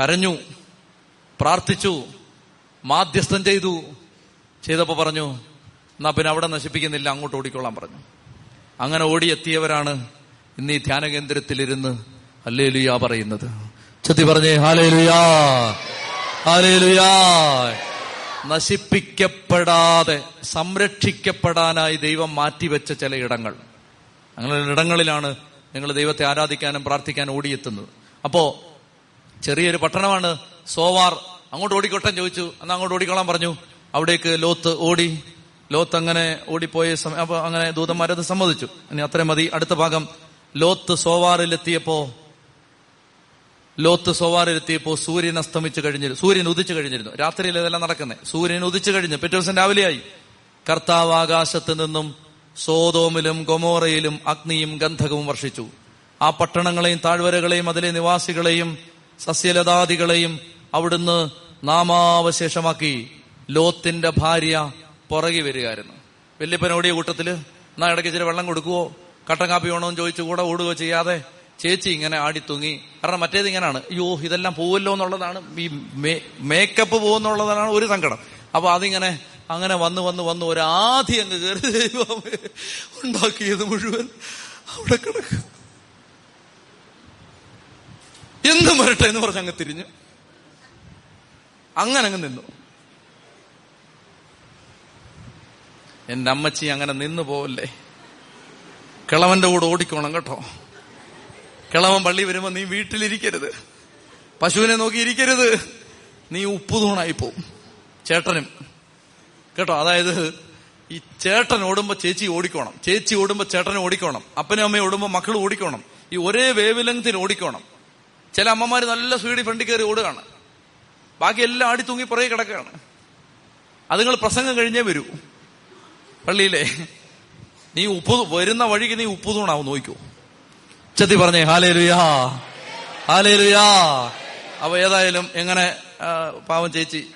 കരഞ്ഞു പ്രാർത്ഥിച്ചു മാധ്യസ്ഥം ചെയ്തു ചെയ്തപ്പോ പറഞ്ഞു എന്നാ പിന്നെ അവിടെ നശിപ്പിക്കുന്നില്ല അങ്ങോട്ട് ഓടിക്കൊള്ളാൻ പറഞ്ഞു. അങ്ങനെ ഓടിയെത്തിയവരാണ് ഇന്ന് ഈ ധ്യാന കേന്ദ്രത്തിലിരുന്ന് അല്ലേലുയാ പറയുന്നത്. ചെത്തി പറഞ്ഞേ ഹാലേലുയാ ഹാലേലുയാ. നശിപ്പിക്കപ്പെടാതെ സംരക്ഷിക്കപ്പെടാനായി ദൈവം മാറ്റിവെച്ച ചില ഇടങ്ങൾ. അങ്ങനെ ഇടങ്ങളിലാണ് നിങ്ങൾ ദൈവത്തെ ആരാധിക്കാനും പ്രാർത്ഥിക്കാനും ഓടിയെത്തുന്നത്. അപ്പോ ചെറിയൊരു പട്ടണമാണ് സോവാർ. അങ്ങോട്ട് ഓടിക്കോട്ടെ ചോദിച്ചു. എന്നാ അങ്ങോട്ട് ഓടിക്കോളാൻ പറഞ്ഞു. അവിടേക്ക് ലോത്ത് ഓടി. ലോത്ത് അങ്ങനെ ഓടിപ്പോയ സമയം അപ്പൊ അങ്ങനെ ദൂതന്മാരത് സമ്മതിച്ചു. ഇനി അത്രയും മതി. അടുത്ത ഭാഗം. ലോത്ത് സോവാറിലെത്തിയപ്പോ ലോത്ത് സോവാറിലെത്തിയപ്പോ സൂര്യൻ അസ്തമിച്ചു കഴിഞ്ഞിരുന്നു. സൂര്യൻ ഉദിച്ചു കഴിഞ്ഞിരുന്നു. രാത്രിയിൽ ഇതെല്ലാം നടക്കുന്നത് സൂര്യൻ ഉദിച്ചു കഴിഞ്ഞു. പിറ്റേ ദിവസം രാവിലെയായി. കർത്താവ് ആകാശത്ത് നിന്നും സോതോമിലും ഗൊമോറയിലും അഗ്നിയും ഗന്ധകവും വർഷിച്ചു. ആ പട്ടണങ്ങളെയും താഴ്വരകളെയും അതിലെ നിവാസികളെയും സസ്യലതാദികളെയും അവിടുന്ന് നാമാവശേഷമാക്കി ലോത്തിന്റെ ഭാര്യ പുറകെ വരികയായിരുന്നു. വല്യപ്പനോടിയ കൂട്ടത്തിൽ എന്നാ ഇടയ്ക്ക് ഇച്ചിരി വെള്ളം കൊടുക്കുവോ? കട്ടൻ കാപ്പി വേണോ എന്ന് ചോദിച്ചു കൂടെ ഓടുകയോ ചെയ്യാതെ? ചേച്ചി ഇങ്ങനെ ആടി തൂങ്ങി കാരണം മറ്റേത് ഇങ്ങനെയാണ് അയ്യോ ഇതെല്ലാം പോവല്ലോ എന്നുള്ളതാണ്. ഈ മേക്കപ്പ് പോകുന്നുള്ളതാണ് ഒരു സങ്കടം. അപ്പൊ അതിങ്ങനെ അങ്ങനെ വന്ന് വന്ന് വന്ന് ഒരാധി അങ്ങ് കയറി ഉണ്ടാക്കിയത് മുഴുവൻ അവിടെ കിടക്കും. എന്തും വരട്ടെ എന്ന് പറഞ്ഞ് അങ്ങ് തിരിഞ്ഞു. അങ്ങനെ അങ്ങ് നിന്നു. എന്റെ അമ്മച്ചി അങ്ങനെ നിന്നു പോവല്ലേ? കിളവന്റെ കൂടെ ഓടിക്കോണം കേട്ടോ. കിളവൻ പള്ളി വരുമ്പോ നീ വീട്ടിലിരിക്കരുത്. പശുവിനെ നോക്കി ഇരിക്കരുത്. നീ ഉപ്പുതൂണായി പോവും. ചേട്ടനും. കേട്ടോ? അതായത് ഈ ചേട്ടൻ ഓടുമ്പോ ചേച്ചി ഓടിക്കോണം. ചേച്ചി ഓടുമ്പോ ചേട്ടനെ ഓടിക്കോണം. അപ്പനും അമ്മയും ഓടുമ്പോ മക്കൾ ഓടിക്കോണം. ഈ ഒരേ വേവ് ഓടിക്കോണം. ചില അമ്മമാര് നല്ല സ്പീഡിൽ ഫ്രണ്ടിൽ കയറി ഓടുകയാണ്. ബാക്കി എല്ലാം ആടി തൂങ്ങി പുറകെ കിടക്കുകയാണ്. അതുങ്ങൾ പ്രസംഗം കഴിഞ്ഞേ വരൂ. പള്ളിയിലെ നീ ഉപ്പ് വരുന്ന വഴിക്ക് നീ ഉപ്പുതൂണാവും നോക്കൂ ചെത്തി പറഞ്ഞേ ഹാലേ ലുയാ ഹാലേ ലുയാ അപ്പൊ ഏതായാലും എങ്ങനെ പാവം ചേച്ചി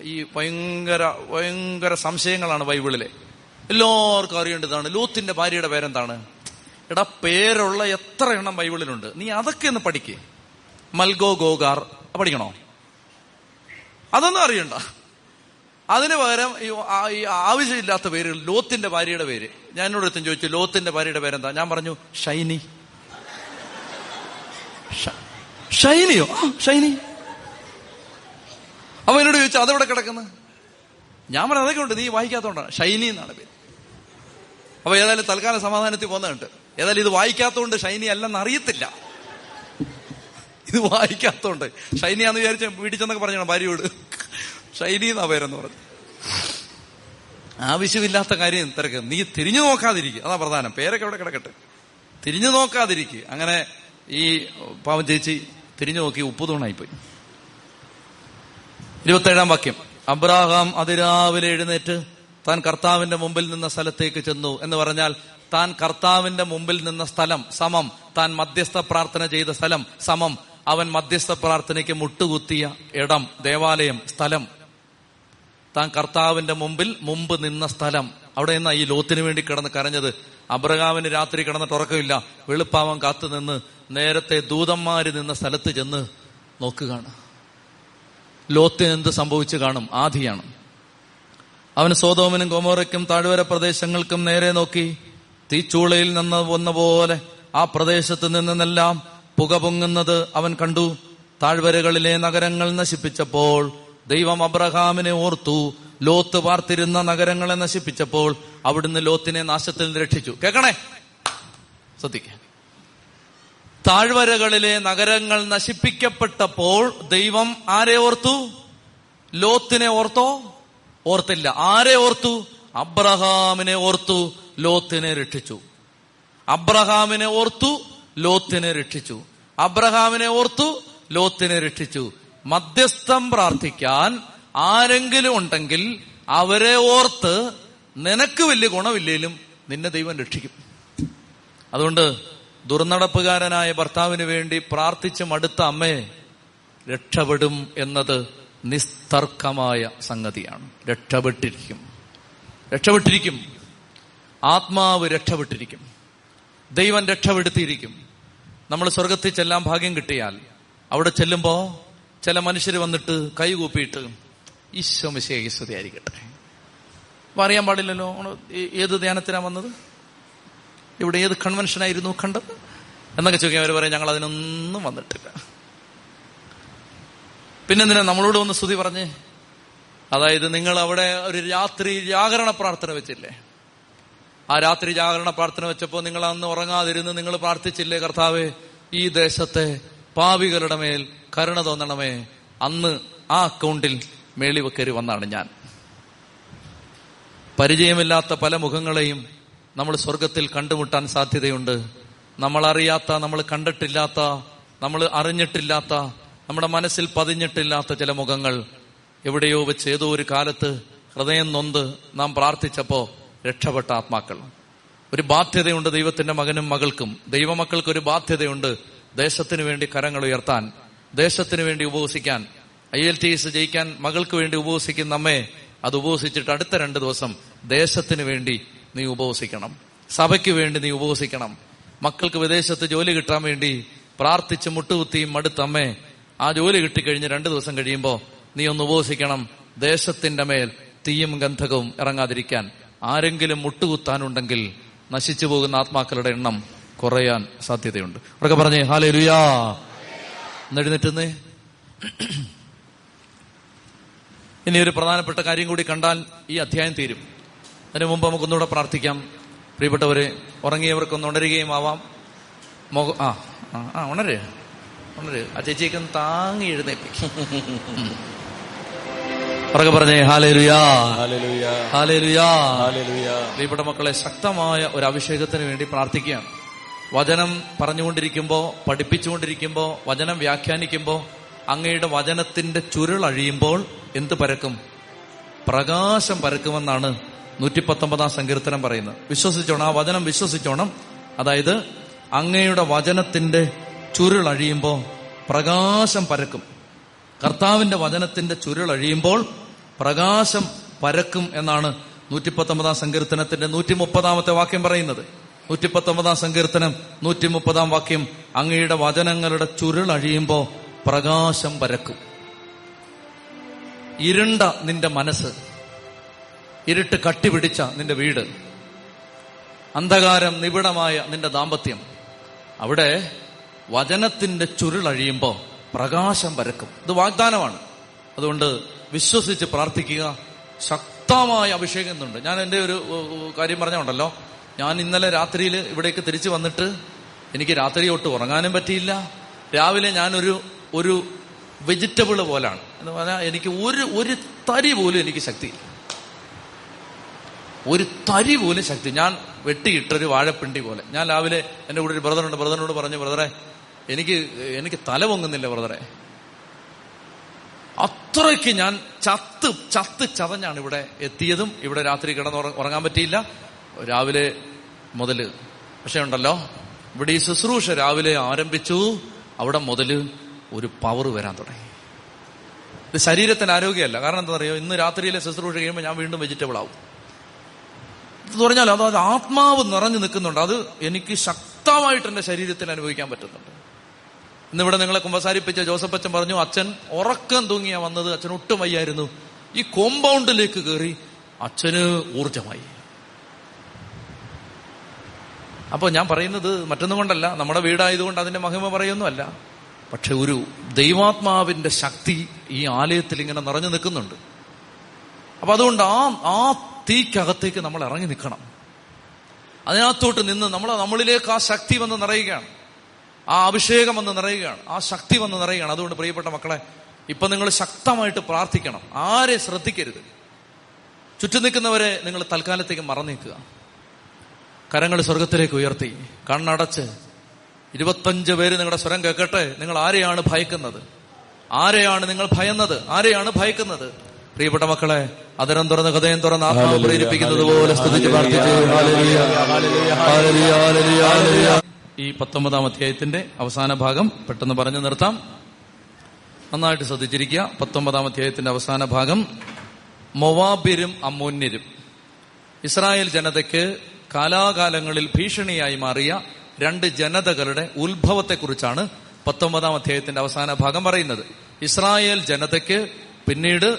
ഈ ഭയങ്കര ഭയങ്കര സംശയങ്ങളാണ് ബൈബിളിലെ. എല്ലാവർക്കും അറിയേണ്ടതാണ് ലൂത്തിന്റെ ഭാര്യയുടെ പേരെന്താണ്? എടാ പേരുള്ള എത്ര എണ്ണം ബൈബിളിലുണ്ട്? നീ അതൊക്കെ ഒന്ന് പഠിക്കേ. മൽഗോ ഗോഗാർ. പഠിക്കണോ? അതൊന്നും അറിയണ്ട. അതിന് പകരം ഈ ആവശ്യമില്ലാത്ത പേര് ലോത്തിന്റെ ഭാര്യയുടെ പേര്. ഞാൻ ചോദിച്ചു ലോത്തിന്റെ ഭാര്യയുടെ പേരെന്താ? ഞാൻ പറഞ്ഞു ഷൈനി. ഷൈനിയോ ഷൈനി അവൻ എന്നോട് ചോദിച്ചു അതെവിടെ കിടക്കുന്നത് ഞാൻ പറഞ്ഞ അതൊക്കെ ഉണ്ട് നീ വായിക്കാത്തോണ്ടാണ് ഷൈനി എന്നാണ് പേര്. അപ്പൊ ഏതായാലും തൽക്കാല സമാധാനത്തിൽ പോകുന്നുണ്ട് ഏതായാലും ഇത് വായിക്കാത്തതുകൊണ്ട് ഷൈനി അല്ലെന്ന് അറിയത്തില്ല. ഇത് വായിക്കാത്തോണ്ട്. ഷൈനിയാന്ന് വിചാരിച്ച വീട്ടിൽ ചെന്നൊക്കെ പറഞ്ഞോ ഭാര്യയോട്. ഷൈനി എന്നാ പേരെന്ന് പറഞ്ഞു. ആവശ്യമില്ലാത്ത കാര്യം തിരക്ക്. നീ തിരിഞ്ഞു നോക്കാതിരിക്കുക അതാ പ്രധാനം. പേരൊക്കെ അവിടെ കിടക്കട്ടെ. തിരിഞ്ഞു നോക്കാതിരിക്കുക അങ്ങനെ ഈ പാവം ചേച്ചി തിരിഞ്ഞു നോക്കി ഉപ്പ് തൂണായിപ്പോയി. ഇരുപത്തേഴാം വാക്യം. അബ്രാഹാം അതിരാവിലെ എഴുന്നേറ്റ് താൻ കർത്താവിന്റെ മുമ്പിൽ നിന്ന സ്ഥലത്തേക്ക് ചെന്നു എന്ന് പറഞ്ഞാൽ താൻ കർത്താവിന്റെ മുമ്പിൽ നിന്ന സ്ഥലം സമം. താൻ മധ്യസ്ഥ പ്രാർത്ഥന ചെയ്ത സ്ഥലം സമം. അവൻ മധ്യസ്ഥ പ്രാർത്ഥനയ്ക്ക് മുട്ടുകുത്തിയ ഇടം ദേവാലയം സ്ഥലം. താൻ കർത്താവിന്റെ മുമ്പിൽ മുമ്പ് നിന്ന സ്ഥലം. അവിടെ നിന്നാ ഈ ലോത്തിന് വേണ്ടി കിടന്ന് കരഞ്ഞത് അബ്രഹാമിന് രാത്രി കിടന്നിട്ട് ഉറക്കമില്ല. വെളുപ്പാവൻ കാത്തു നിന്ന് നേരത്തെ ദൂതന്മാര് നിന്ന സ്ഥലത്ത് ചെന്ന് നോക്കുകയാണ്. ലോത്തിന് എന്ത് സംഭവിച്ചു കാണും? ആധിയാണ് അവൻ സോതോമിനും കൊമോറയ്ക്കും താഴ്വര പ്രദേശങ്ങൾക്കും നേരെ നോക്കി തീച്ചൂളയിൽ നിന്ന് വന്ന പോലെ ആ പ്രദേശത്ത് നിന്നെല്ലാം പുക പൊങ്ങുന്നത് അവൻ കണ്ടു. താഴ്വരകളിലെ നഗരങ്ങൾ നശിപ്പിച്ചപ്പോൾ ദൈവം അബ്രഹാമിനെ ഓർത്തു ലോത്ത് പാർത്തിരുന്ന നഗരങ്ങളെ നശിപ്പിച്ചപ്പോൾ അവിടുന്ന് ലോത്തിനെ നാശത്തിൽ നിന്ന് രക്ഷിച്ചു. കേക്കണേ ശ്രദ്ധിക്ക. താഴ്വരകളിലെ നഗരങ്ങൾ നശിപ്പിക്കപ്പെട്ടപ്പോൾ ദൈവം ആരെ ഓർത്തു? ലോത്തിനെ ഓർത്തോ? ഓർത്തില്ല. ആരെ ഓർത്തു? അബ്രഹാമിനെ ഓർത്തു ലോത്തിനെ രക്ഷിച്ചു. അബ്രഹാമിനെ ഓർത്തു ലോത്തിനെ രക്ഷിച്ചു. അബ്രഹാമിനെ ഓർത്തു ലോത്തിനെ രക്ഷിച്ചു. മധ്യസ്ഥം പ്രാർത്ഥിക്കാൻ ആരെങ്കിലും ഉണ്ടെങ്കിൽ അവരെ ഓർത്ത് നിനക്ക് വലിയ ഗുണമില്ലേലും നിന്നെ ദൈവം രക്ഷിക്കും. അതുകൊണ്ട് ദുർനടപ്പുകാരനായ ഭർത്താവിന് വേണ്ടി പ്രാർത്ഥിച്ച് മടുത്ത അമ്മയെ രക്ഷപ്പെടും എന്നത് നിസ്തർക്കമായ സംഗതിയാണ്. രക്ഷപ്പെട്ടിരിക്കും. രക്ഷപ്പെട്ടിരിക്കും. ആത്മാവ് രക്ഷപ്പെട്ടിരിക്കും. ദൈവം രക്ഷപ്പെടുത്തിയിരിക്കും. നമ്മൾ സ്വർഗത്തിൽ ചെല്ലാൻ ഭാഗ്യം കിട്ടിയാൽ അവിടെ ചെല്ലുമ്പോൾ ചില മനുഷ്യർ വന്നിട്ട് കൈകൂപ്പിയിട്ട് ഈശോ മിശേശ്വതിയായിരിക്കട്ടെ അപ്പൊ അറിയാൻ പാടില്ലല്ലോ? ഏത് ധ്യാനത്തിനാണ് വന്നത്? ഇവിടെ ഏത് കൺവെൻഷനായിരുന്നു കണ്ടത്? എന്നൊക്കെ ചോദിക്കാൻ അവർ പറയും ഞങ്ങൾ അതിനൊന്നും വന്നിട്ടില്ല. പിന്നെന്തിനാ നമ്മളോട് ഒന്ന് സ്തുതി പറഞ്ഞ്? അതായത് നിങ്ങൾ അവിടെ ഒരു രാത്രി ജാഗരണ പ്രാർത്ഥന വെച്ചില്ലേ? ആ രാത്രി ജാഗരണ പ്രാർത്ഥന വെച്ചപ്പോൾ നിങ്ങൾ അന്ന് ഉറങ്ങാതിരുന്ന് നിങ്ങൾ പ്രാർത്ഥിച്ചില്ലേ കർത്താവ്? ഈ ദേശത്തെ പാവികളുടെ മേൽ കരുണ തോന്നണമേ. അന്ന് ആ അക്കൗണ്ടിൽ മേളിവക്കരി വന്നാണ് ഞാൻ. പരിചയമില്ലാത്ത പല മുഖങ്ങളെയും നമ്മൾ സ്വർഗത്തിൽ കണ്ടുമുട്ടാൻ സാധ്യതയുണ്ട്. നമ്മൾ അറിയാത്ത നമ്മൾ കണ്ടിട്ടില്ലാത്ത നമ്മൾ അറിഞ്ഞിട്ടില്ലാത്ത നമ്മുടെ മനസ്സിൽ പതിഞ്ഞിട്ടില്ലാത്ത ചില മുഖങ്ങൾ എവിടെയോ വെച്ച് ഏതോ ഒരു കാലത്ത് ഹൃദയം നൊന്ത് നാം പ്രാർത്ഥിച്ചപ്പോ രക്ഷപ്പെട്ട ആത്മാക്കൾ. ഒരു ബാധ്യതയുണ്ട് ദൈവത്തിന്റെ മകനും മകൾക്കും. ദൈവമക്കൾക്ക് ഒരു ബാധ്യതയുണ്ട് ദേശത്തിന് വേണ്ടി കരങ്ങൾ ഉയർത്താൻ ദേശത്തിന് വേണ്ടി ഉപവസിക്കാൻ. ഐ എൽ ടി എസ് ജയിക്കാൻ മകൾക്ക് വേണ്ടി ഉപവസിക്കുന്ന അമ്മേ അത് ഉപവസിച്ചിട്ട് അടുത്ത രണ്ട് ദിവസം ദേശത്തിന് വേണ്ടി നീ ഉപവസിക്കണം. സഭയ്ക്ക് വേണ്ടി നീ ഉപവസിക്കണം. മക്കൾക്ക് വിദേശത്ത് ജോലി കിട്ടാൻ വേണ്ടി പ്രാർത്ഥിച്ച് മുട്ടുകുത്തിയും മടുത്തമ്മേ ആ ജോലി കിട്ടിക്കഴിഞ്ഞ് രണ്ടു ദിവസം കഴിയുമ്പോൾ നീ ഒന്ന് ഉപവസിക്കണം. ദേശത്തിന്റെ മേൽ തീയും ഗന്ധകവും ഇറങ്ങാതിരിക്കാൻ ആരെങ്കിലും മുട്ടുകുത്താനുണ്ടെങ്കിൽ നശിച്ചു പോകുന്ന ആത്മാക്കളുടെ എണ്ണം കുറയാൻ സാധ്യതയുണ്ട്. അവരൊക്കെ പറഞ്ഞേ ഹാലേ ലുയാ എന്നെഴുന്നേറ്റുന്നേ ഇനി ഒരു പ്രധാനപ്പെട്ട കാര്യം കൂടി കണ്ടാൽ ഈ അധ്യായം തീരും. അതിനു മുമ്പ് നമുക്കൊന്നുകൂടെ പ്രാർത്ഥിക്കാം. പ്രിയപ്പെട്ടവരെ ഉറങ്ങിയവർക്കൊന്ന് ഉണരുകയും ആവാം. മുഖ ആ ആ ഉണര് ഉണര്. ആ ചേച്ചിയൊക്കെ ഒന്ന് താങ്ങി എഴുന്നേപ്പിക്കും പറക പറഞ്ഞേ ഹാലേലുയാ. ഹാലേലുയാ. പ്രിയപ്പെട്ട മക്കളെ ശക്തമായ ഒരു അഭിഷേകത്തിന് വേണ്ടി പ്രാർത്ഥിക്കുകയാണ്. വചനം പറഞ്ഞുകൊണ്ടിരിക്കുമ്പോ പഠിപ്പിച്ചുകൊണ്ടിരിക്കുമ്പോ വചനം വ്യാഖ്യാനിക്കുമ്പോ അങ്ങയുടെ വചനത്തിന്റെ ചുരുൾ അഴിയുമ്പോൾ എന്ത് പരക്കും? പ്രകാശം പരക്കുമെന്നാണ് നൂറ്റി പത്തൊമ്പതാം സങ്കീർത്തനം പറയുന്നത്. വിശ്വസിച്ചോണം. ആ വചനം വിശ്വസിച്ചോണം. അതായത് അങ്ങയുടെ വചനത്തിന്റെ ചുരുൾ അഴിയുമ്പോൾ പ്രകാശം പരക്കും. കർത്താവിന്റെ വചനത്തിന്റെ ചുരുൾ അഴിയുമ്പോൾ പ്രകാശം പരക്കും എന്നാണ് നൂറ്റി പത്തൊമ്പതാം സങ്കീർത്തനത്തിന്റെ നൂറ്റി മുപ്പതാമത്തെ വാക്യം പറയുന്നത്. നൂറ്റി പത്തൊമ്പതാം സങ്കീർത്തനം നൂറ്റി മുപ്പതാം വാക്യം അങ്ങയുടെ വചനങ്ങളുടെ ചുരുൾ അഴിയുമ്പോ പ്രകാശം പരക്കും. ഇരുണ്ട നിന്റെ മനസ്സ്. ഇരുട്ട് കട്ടിപിടിച്ച നിന്റെ വീട്. അന്ധകാരം നിബിഡമായ നിന്റെ ദാമ്പത്യം. അവിടെ വചനത്തിന്റെ ചുരുളഴിയുമ്പോ പ്രകാശം പരക്കും. ഇത് വാഗ്ദാനമാണ്. അതുകൊണ്ട് വിശ്വസിച്ച് പ്രാർത്ഥിക്കുക. ശക്തമായ അഭിഷേകം എന്നുണ്ട് ഞാൻ എന്റെ ഒരു കാര്യം പറഞ്ഞുണ്ടല്ലോ ഞാൻ ഇന്നലെ രാത്രിയിൽ ഇവിടേക്ക് തിരിച്ചു വന്നിട്ട് എനിക്ക് രാത്രി ഒട്ട് ഉറങ്ങാനും പറ്റിയില്ല. രാവിലെ ഞാനൊരു ഒരു വെജിറ്റബിൾ പോലാണ്. എന്ന് പറഞ്ഞാൽ എനിക്ക് ഒരു ഒരു തരി പോലും എനിക്ക് ശക്തിയില്ല. ഒരു തരി പോലും ശക്തി. ഞാൻ വെട്ടിയിട്ടൊരു വാഴപ്പിണ്ടി പോലെ. ഞാൻ രാവിലെ എന്റെ കൂടെ ഒരു ബ്രദറുണ്ട്. ബ്രദറിനോട് പറഞ്ഞു ബ്രദറെ എനിക്ക് എനിക്ക് തല പൊങ്ങുന്നില്ല ബ്രദറെ. അത്രയ്ക്ക് ഞാൻ ചത്ത് ചത്ത് ചതഞ്ഞാണ് ഇവിടെ എത്തിയതും. ഇവിടെ രാത്രി കിടന്ന് ഉറങ്ങാൻ പറ്റിയില്ല. രാവിലെ മുതൽ. പക്ഷെ ഉണ്ടല്ലോ ഇവിടെ ഈ ശുശ്രൂഷ രാവിലെ ആരംഭിച്ചു. അവിടെ മുതൽ ഒരു പവർ വരാൻ തുടങ്ങി. ഇത് ശരീരത്തിന് ആരോഗ്യമല്ല. കാരണം എന്താ പറയുക ഇന്ന് രാത്രിയിലെ ശുശ്രൂഷ കഴിയുമ്പോൾ ഞാൻ വീണ്ടും വെജിറ്റബിൾ ആവും. എന്ന് പറഞ്ഞാൽ അതായത് ആത്മാവ് നിറഞ്ഞു നിൽക്കുന്നുണ്ട്. അത് എനിക്ക് ശക്തമായിട്ട് എന്റെ ശരീരത്തിൽ അനുഭവിക്കാൻ പറ്റുന്നുണ്ട്. ഇന്നിവിടെ നിങ്ങളെ കുമ്പസാരിപ്പിച്ച ജോസഫ് അച്ഛൻ പറഞ്ഞു അച്ഛൻ ഉറക്കം തൂങ്ങിയാ വന്നത്. അച്ഛൻ ഒട്ടും വയ്യായിരുന്നു. ഈ കോമ്പൗണ്ടിലേക്ക് കയറി അച്ഛന് ഊർജമായി അപ്പോൾ ഞാൻ പറയുന്നത് മറ്റൊന്നും കൊണ്ടല്ല. നമ്മുടെ വീടായതുകൊണ്ട് അതിന്റെ മഹിമ പറയുന്നല്ല പക്ഷെ ഒരു ദൈവാത്മാവിന്റെ ശക്തി ഈ ആലയത്തിൽ ഇങ്ങനെ നിറഞ്ഞു നിൽക്കുന്നുണ്ട്. അപ്പൊ അതുകൊണ്ട് ആ ആ തീക്കകത്തേക്ക് നമ്മൾ ഇറങ്ങി നിൽക്കണം. അതിനകത്തോട്ട് നിന്ന് നമ്മൾ നമ്മളിലേക്ക് ആ ശക്തി വന്ന് നിറയുകയാണ്. ആ അഭിഷേകം വന്ന് നിറയുകയാണ്. ആ ശക്തി വന്ന് നിറയുകയാണ്. അതുകൊണ്ട് പ്രിയപ്പെട്ട മക്കളെ ഇപ്പൊ നിങ്ങൾ ശക്തമായിട്ട് പ്രാർത്ഥിക്കണം. ആരെ ശ്രദ്ധിക്കരുത്. ചുറ്റു നിൽക്കുന്നവരെ നിങ്ങൾ തൽക്കാലത്തേക്ക് മറന്നേക്കുക. കരങ്ങൾ സ്വർഗത്തിലേക്ക് ഉയർത്തി കണ്ണടച്ച് ഇരുപത്തഞ്ച് പേര് നിങ്ങളുടെ സ്വരം കേൾക്കട്ടെ. നിങ്ങൾ ആരെയാണ് ഭയക്കുന്നത്? ആരെയാണ് നിങ്ങൾ ഭയന്നത്? ആരെയാണ് ഭയക്കുന്നത്? പ്രിയപ്പെട്ട മക്കളെ അതരം തുറന്ന് ഹൃദയം തുറന്ന് ആത്മാവ് പ്രേരിപ്പിക്കുന്നത് പോലെ സ്തുതിച്ച് ഈ പത്തൊമ്പതാം അധ്യായത്തിന്റെ അവസാന ഭാഗം പെട്ടെന്ന് പറഞ്ഞു നിർത്താം. നന്നായിട്ട് ശ്രദ്ധിച്ചിരിക്കുക. പത്തൊമ്പതാം അധ്യായത്തിന്റെ അവസാന ഭാഗം. മൊവാബിരും അമോന്യരും ഇസ്രായേൽ ജനതയ്ക്ക് കാലാകാലങ്ങളിൽ ഭീഷണിയായി മാറിയ രണ്ട് ജനതകളുടെ ഉത്ഭവത്തെക്കുറിച്ചാണ് പത്തൊമ്പതാം അധ്യായത്തിന്റെ അവസാന ഭാഗം പറയുന്നത്. ഇസ്രായേൽ ജനതയ്ക്ക് പിന്നീട്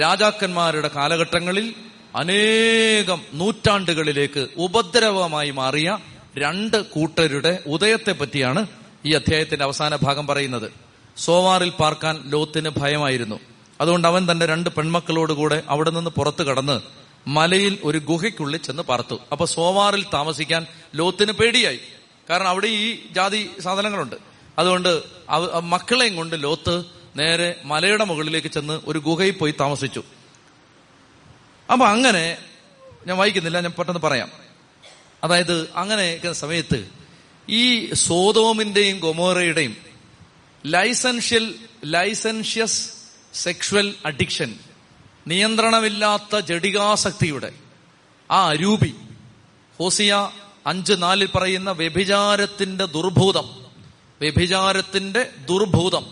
രാജാക്കന്മാരുടെ കാലഘട്ടങ്ങളിൽ അനേകം നൂറ്റാണ്ടുകളിലേക്ക് ഉപദ്രവമായി മാറിയ രണ്ട് കൂട്ടരുടെ ഉദയത്തെ പറ്റിയാണ് ഈ അധ്യായത്തിന്റെ അവസാന ഭാഗം പറയുന്നത്. സോവാറിൽ പാർക്കാൻ ലോത്തിന് ഭയമായിരുന്നു. അതുകൊണ്ട് അവൻ തന്റെ രണ്ട് പെൺമക്കളോടുകൂടെ അവിടെ നിന്ന് പുറത്തു കടന്ന് മലയിൽ ഒരു ഗുഹയ്ക്കുള്ളിൽ ചെന്ന് പാർത്തു. അപ്പൊ സോവാറിൽ താമസിക്കാൻ ലോത്തിന് പേടിയായി. കാരണം അവിടെ ഈ ജാതി സാധനങ്ങളുണ്ട്. അതുകൊണ്ട് മക്കളെയും കൊണ്ട് ലോത്ത് നേരെ മലയുടെ മുകളിലേക്ക് ചെന്ന് ഒരു ഗുഹയിൽ പോയി താമസിച്ചു. അപ്പൊ അങ്ങനെ ഞാൻ വായിക്കുന്നില്ല ഞാൻ പെട്ടെന്ന് പറയാം. അതായത് അങ്ങനെ സമയത്ത് ഈ സോതോമിന്റെയും ഗൊമോറയുടെയും ലൈസൻഷ്യൽ ലൈസൻഷ്യസ് സെക്ഷുവൽ അഡിക്ഷൻ നിയന്ത്രണമില്ലാത്ത ജഡികാസക്തിയുടെ ആ അരൂപി ഹോസിയ അഞ്ച് നാലിൽ പറയുന്ന വ്യഭിചാരത്തിന്റെ ദുർഭൂതം. വ്യഭിചാരത്തിന്റെ ദുർഭൂതം.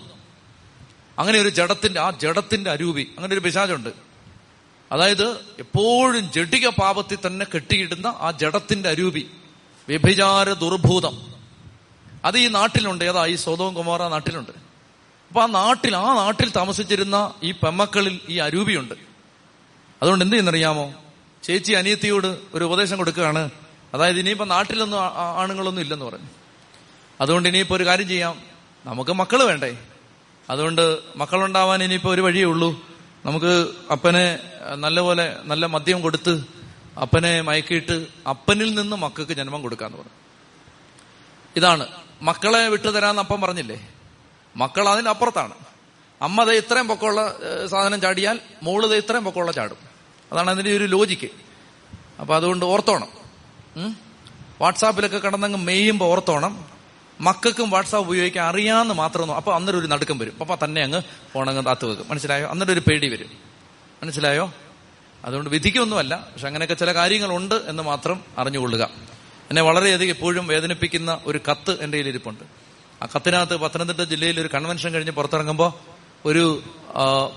അങ്ങനെ ഒരു ജഡത്തിന്റെ ആ ജഡത്തിന്റെ അരൂപി. അങ്ങനെ ഒരു പിശാചുണ്ട്. അതായത് എപ്പോഴും ജഡിക പാപത്തിൽ തന്നെ കെട്ടിയിടുന്ന ആ ജഡത്തിന്റെ അരൂപി. വ്യഭിചാര ദുർഭൂതം. അത് ഈ നാട്ടിലുണ്ട്. ഏതാ ഈ സ്വതവും കുമാര നാട്ടിലുണ്ട്. അപ്പൊ ആ നാട്ടിൽ ആ നാട്ടിൽ താമസിച്ചിരുന്ന ഈ പെമ്മക്കളിൽ ഈ അരൂപിയുണ്ട്. അതുകൊണ്ട് എന്ത് ചെയ്യുന്നറിയാമോ? ചേച്ചി അനിയത്തിയോട് ഒരു ഉപദേശം കൊടുക്കുകയാണ്. അതായത് ഇനിയിപ്പോ നാട്ടിലൊന്നും ആണുങ്ങളൊന്നും ഇല്ലെന്ന് പറഞ്ഞു. അതുകൊണ്ട് ഇനിയിപ്പോ ഒരു കാര്യം ചെയ്യാം. നമുക്ക് മക്കൾ വേണ്ടേ? അതുകൊണ്ട് മക്കളുണ്ടാവാൻ ഇനിയിപ്പോ ഒരു വഴിയേ ഉള്ളൂ. നമുക്ക് അപ്പനെ നല്ലപോലെ നല്ല മദ്യം കൊടുത്ത് അപ്പനെ മയക്കിയിട്ട് അപ്പനിൽ നിന്ന് മക്കൾക്ക് ജന്മം കൊടുക്കാന്ന് പറഞ്ഞു. ഇതാണ്. മക്കളെ വിട്ടുതരാന്ന് അപ്പം പറഞ്ഞില്ലേ? മക്കൾ അതിനപ്പുറത്താണ് അമ്മ ദേ ഇത്രയും പൊക്കമുള്ള സാധനം ചാടിയാൽ മോൾ ഇത്രയും പൊക്കമുള്ള ചാടും. അതാണ് അതിന്റെ ഒരു ലോജിക്ക് അപ്പൊ അതുകൊണ്ട് ഓർത്തോണം. വാട്സാപ്പിലൊക്കെ കിടന്നങ്ങ് മെയ്യുമ്പോൾ ഓർത്തോണം. മക്കൾക്കും വാട്സാപ്പ് ഉപയോഗിക്കാൻ അറിയാമെന്ന് മാത്രം അപ്പൊ അന്നേരം ഒരു നടുക്കം വരും. അപ്പൊ തന്നെ അങ്ങ് ഫോണങ്ങ് താത്ത് വെക്കും. മനസ്സിലായോ? അന്നേരം ഒരു പേടി വരും. മനസ്സിലായോ? അതുകൊണ്ട് വിധിക്കൊന്നുമല്ല. പക്ഷെ അങ്ങനെയൊക്കെ ചില കാര്യങ്ങളുണ്ട് എന്ന് മാത്രം അറിഞ്ഞുകൊള്ളുക. എന്നെ വളരെയധികം എപ്പോഴും വേദനിപ്പിക്കുന്ന ഒരു കത്ത് എന്റെ കയ്യിലിരിപ്പുണ്ട്. ആ കത്തിനകത്ത് പത്തനംതിട്ട ജില്ലയിൽ ഒരു കൺവെൻഷൻ കഴിഞ്ഞ് പുറത്തിറങ്ങുമ്പോൾ ഒരു